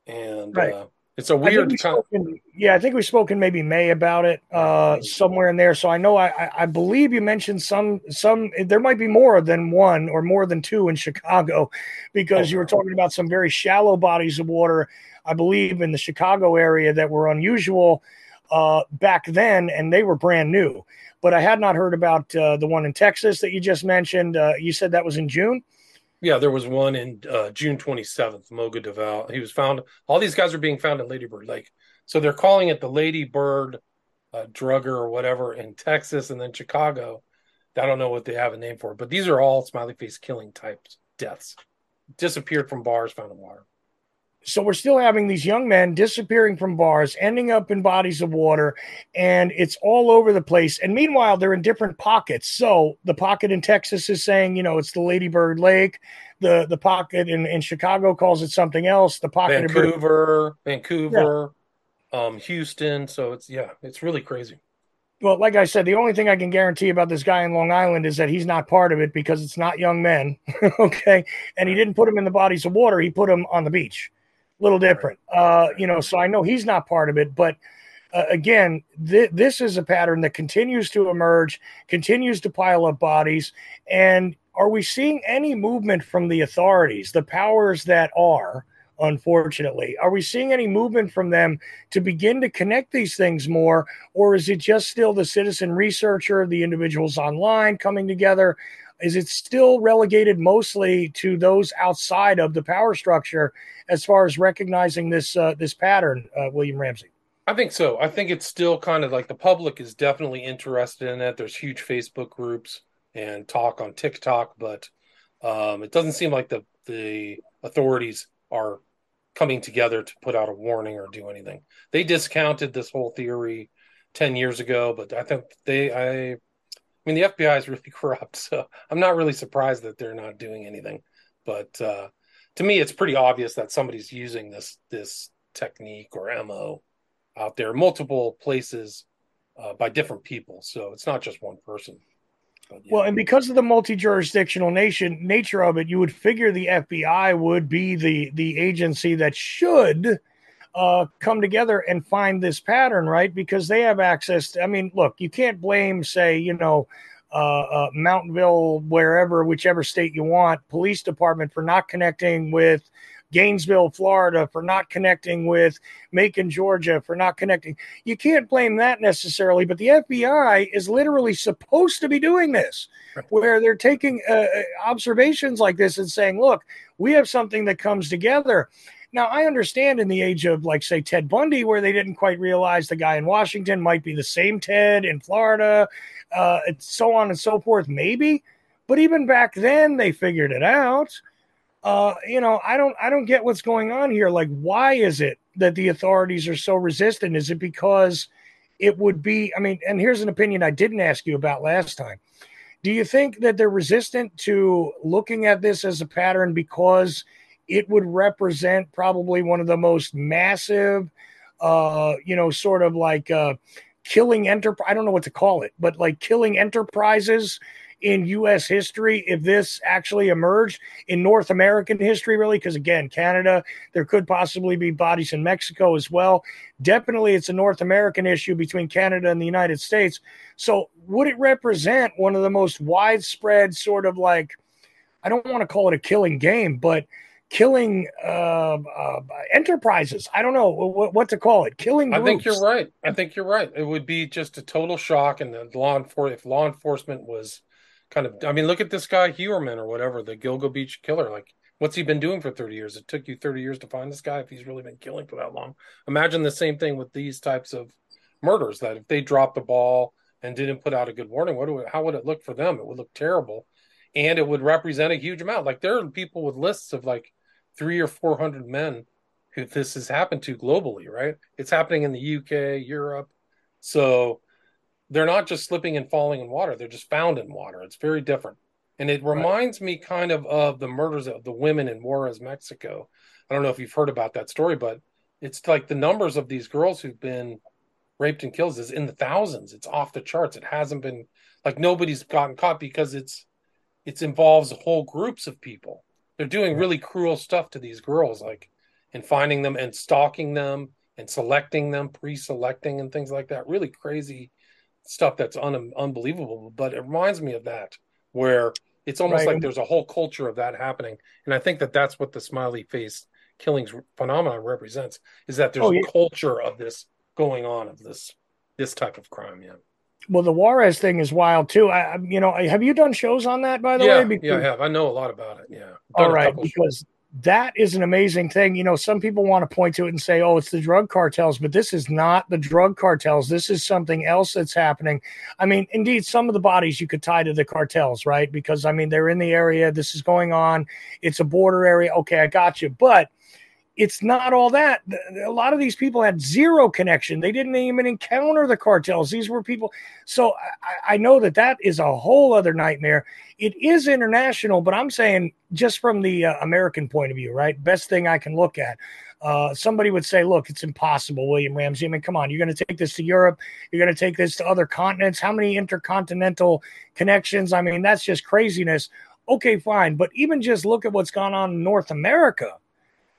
and Right. uh, it's a weird spoken, yeah, I think we've spoken maybe May about it, uh, somewhere in there. So I know I, I, I believe you mentioned some some. There might be more than one or more than two in Chicago, because you were talking about some very shallow bodies of water. I believe in the Chicago area that were unusual uh, back then, and they were brand new. But I had not heard about uh, the one in Texas that you just mentioned. Uh, you said that was in June. Yeah, there was one in uh, June 27th, Moga Deval. He was found. All these guys are being found in Lady Bird Lake. So they're calling it the Lady Bird uh, Drugger or whatever in Texas and then Chicago. I don't know what they have a name for, but these are all smiley face killing types deaths. Disappeared from bars, found in water. So we're still having these young men disappearing from bars ending up in bodies of water and it's all over the place. And meanwhile they're in different pockets. So the pocket in texas is saying you know it's the ladybird lake. The the pocket in, in chicago calls it something else. The pocket in Vancouver, Vancouver, um, Houston. So it's yeah, it's really crazy. well like i said the only thing i can guarantee about this guy in long island is that he's not part of it because it's not young men. Okay. And he didn't put them in the bodies of water. He put them on the beach little different. Uh you know so i know he's not part of it but uh, again th- this is a pattern that continues to emerge continues to pile up bodies and are we seeing any movement from the authorities the powers that are unfortunately? Are we seeing any movement from them to begin to connect these things more or is it just still the citizen researcher the individuals online coming together is it still relegated mostly to those outside of the power structure as far as recognizing this uh, this pattern uh, william ramsey I think so. I think it's still kind of like the public is definitely interested in it. There's huge Facebook groups and talk on TikTok, but um, it doesn't seem like the the authorities are coming together to put out a warning or do anything. They discounted this whole theory 10 years ago, but I think they I I mean the FBI is really corrupt, so I'm not really surprised that they're not doing anything. But uh to me it's pretty obvious that somebody's using this this technique or MO out there multiple places uh, by different people. So it's not just one person. But, yeah. Well, and because of the multi-jurisdictional nation nature of it, you would figure the FBI would be the the agency that should uh, come together and find this pattern, right? Because they have access. To, I mean, look, you can't blame, say, you know, uh, uh, Mountainville, wherever, whichever state you want, police department for not connecting with Gainesville, Florida, for not connecting with Macon, Georgia, for not connecting. You can't blame that necessarily, but the FBI is literally supposed to be doing this, where they're taking uh, uh, observations like this and saying, look, we have something that comes together. Now, I understand in the age of, like, say, Ted Bundy, where they didn't quite realize the guy in Washington might be the same Ted in Florida, uh, so on and so forth, maybe. But even back then, they figured it out uh, you know, I don't, I don't get what's going on here. Like, why is it that the authorities are so resistant? Is it because it would be? I mean, and here's an opinion I didn't ask you about last time. Do you think that they're resistant to looking at this as a pattern because it would represent probably one of the most massive, uh, you know, sort of like uh, killing enterprise? I don't know what to call it, but like killing enterprises in U.S. history if this actually emerged in North American history, really, because again, Canada, there could possibly be bodies in Mexico as well. Definitely, it's a North American issue between Canada and the United States. So, would it represent one of the most widespread, sort of like, I don't want to call it a killing game, but killing uh, uh, enterprises. I don't know what, what to call it. Killing. Groups. I think you're right. I think you're right. It would be just a total shock, and the law enforcement, if law enforcement was kind of I mean, look at this guy Heuermann or whatever, the Gilgo Beach killer. Like, what's he been doing for 30 years? It took you 30 years to find this guy if he's really been killing for that long. Imagine the same thing with these types of murders that if they dropped the ball and didn't put out a good warning, what do how would it look for them? It would look terrible. And it would represent a huge amount. Like there are people with lists of like three or four hundred men who this has happened to globally, right? It's happening in the UK, Europe. So they're not just slipping and falling in water. They're just found in water. It's very different. And it reminds right. me kind of of the murders of the women in juarez mexico. I don't know if you've heard about that story but it's like the numbers of these girls who've been raped and killed is in the thousands. It's off the charts. It hasn't been like nobody's gotten caught because it's it involves whole groups of people they're doing really cruel stuff to these girls like and finding them and stalking them and selecting them pre-selecting and things like that really crazy stuff that's un- unbelievable. But it reminds me of that, where it's almost right. like there's a whole culture of that happening, and I think that that's what the smiley face killings phenomenon represents: is that there's oh, yeah. a culture of this going on of this this type of crime. Yeah. Well, the Juarez thing is wild too. I, you know, have you done shows on that by the yeah, way? Because, yeah, I have. I know a lot about it. Yeah. All right, because that is an amazing thing. You know, some people want to point to it and say, oh, it's the drug cartels, but this is not the drug cartels. This is something else that's happening. I mean, indeed, some of the bodies you could tie to the cartels, right? Because, I mean, they're in the area, this is going on, it's a border area. Okay, I got you. But it's not all that. A lot of these people had zero connection. They didn't even encounter the cartels. These were people. So I, I, know that that is a whole other nightmare. It is international, but I'm saying just from the uh, American point of view, right? Best thing I can look at. Uh, somebody would say, look, it's impossible, William Ramsey. I mean, come on, you're going to take this to Europe. You're going to take this to other continents. How many intercontinental connections? I mean, that's just craziness. Okay, fine. But even just look at what's gone on in North America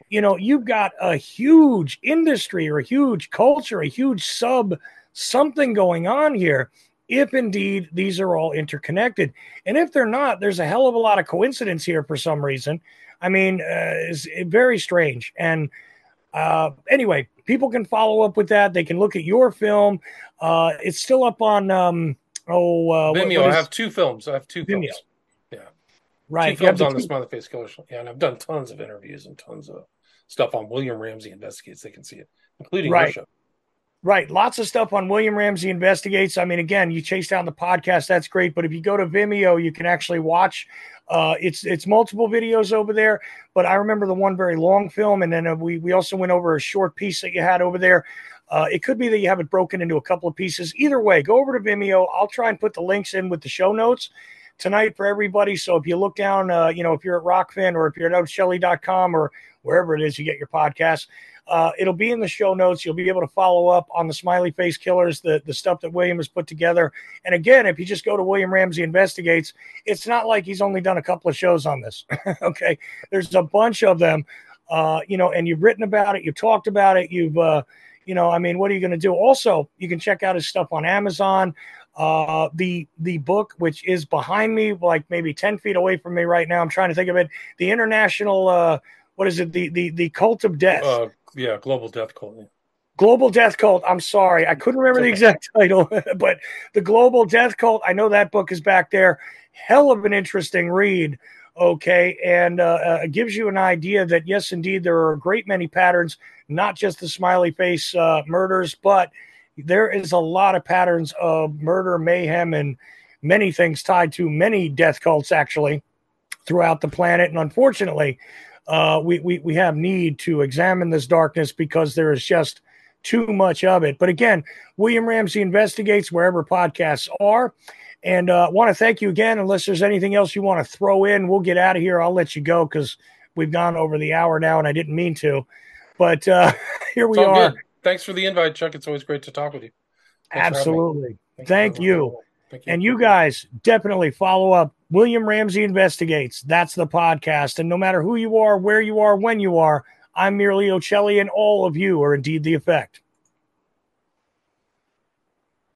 you know, you've got a huge industry or a huge culture, a huge sub something going on here. If indeed these are all interconnected, and if they're not, there's a hell of a lot of coincidence here for some reason. I mean, uh, it's very strange. And uh, anyway, people can follow up with that. They can look at your film. Uh, it's still up on um, oh uh, Vimeo. What, what is... I have two films. I have two Vimeo. films. Yeah, right. Two films on the Smiley Face Killer. Yeah, and I've done tons of interviews and tons of stuff on William Ramsey Investigates. They can see it, including right. show. Right. Lots of stuff on William Ramsey Investigates. I mean, again, you chase down the podcast, that's great. But if you go to Vimeo, you can actually watch. Uh, it's it's multiple videos over there. But I remember the one very long film, and then uh, we we also went over a short piece that you had over there. Uh, it could be that you have it broken into a couple of pieces. Either way, go over to Vimeo. I'll try and put the links in with the show notes tonight for everybody. So if you look down, uh, you know, if you're at Rokfin or if you're at Ochelli.com or wherever it is you get your podcast, uh, it'll be in the show notes. You'll be able to follow up on the smiley face killers, the, the stuff that William has put together. And again, if you just go to William Ramsey Investigates, it's not like he's only done a couple of shows on this. okay. There's a bunch of them, uh, you know, and you've written about it, you've talked about it, you've, uh, you know, I mean, what are you going to do? Also, you can check out his stuff on Amazon. Uh, the the book, which is behind me, like maybe ten feet away from me right now. I'm trying to think of it. The international, uh, what is it? The the the cult of death. Uh, yeah, global death cult. Yeah. Global Death Cult. I'm sorry, I couldn't remember the exact title, but the Global Death Cult. I know that book is back there. Hell of an interesting read. Okay, and uh, uh, gives you an idea that yes, indeed, there are a great many patterns, not just the smiley face uh, murders, but there is a lot of patterns of murder, mayhem, and many things tied to many death cults actually throughout the planet. And unfortunately, uh, we, we, we have need to examine this darkness because there is just too much of it. But again, William Ramsey investigates wherever podcasts are. And I uh, want to thank you again. Unless there's anything else you want to throw in, we'll get out of here. I'll let you go because we've gone over the hour now and I didn't mean to. But uh, here we are. Good. Thanks for the invite, Chuck. It's always great to talk with you. Thanks Absolutely. Thank, thank you. Thank you. And you guys definitely follow up William Ramsey Investigates. That's the podcast. And no matter who you are, where you are, when you are, I'm merely Ochelli, and all of you are indeed the effect.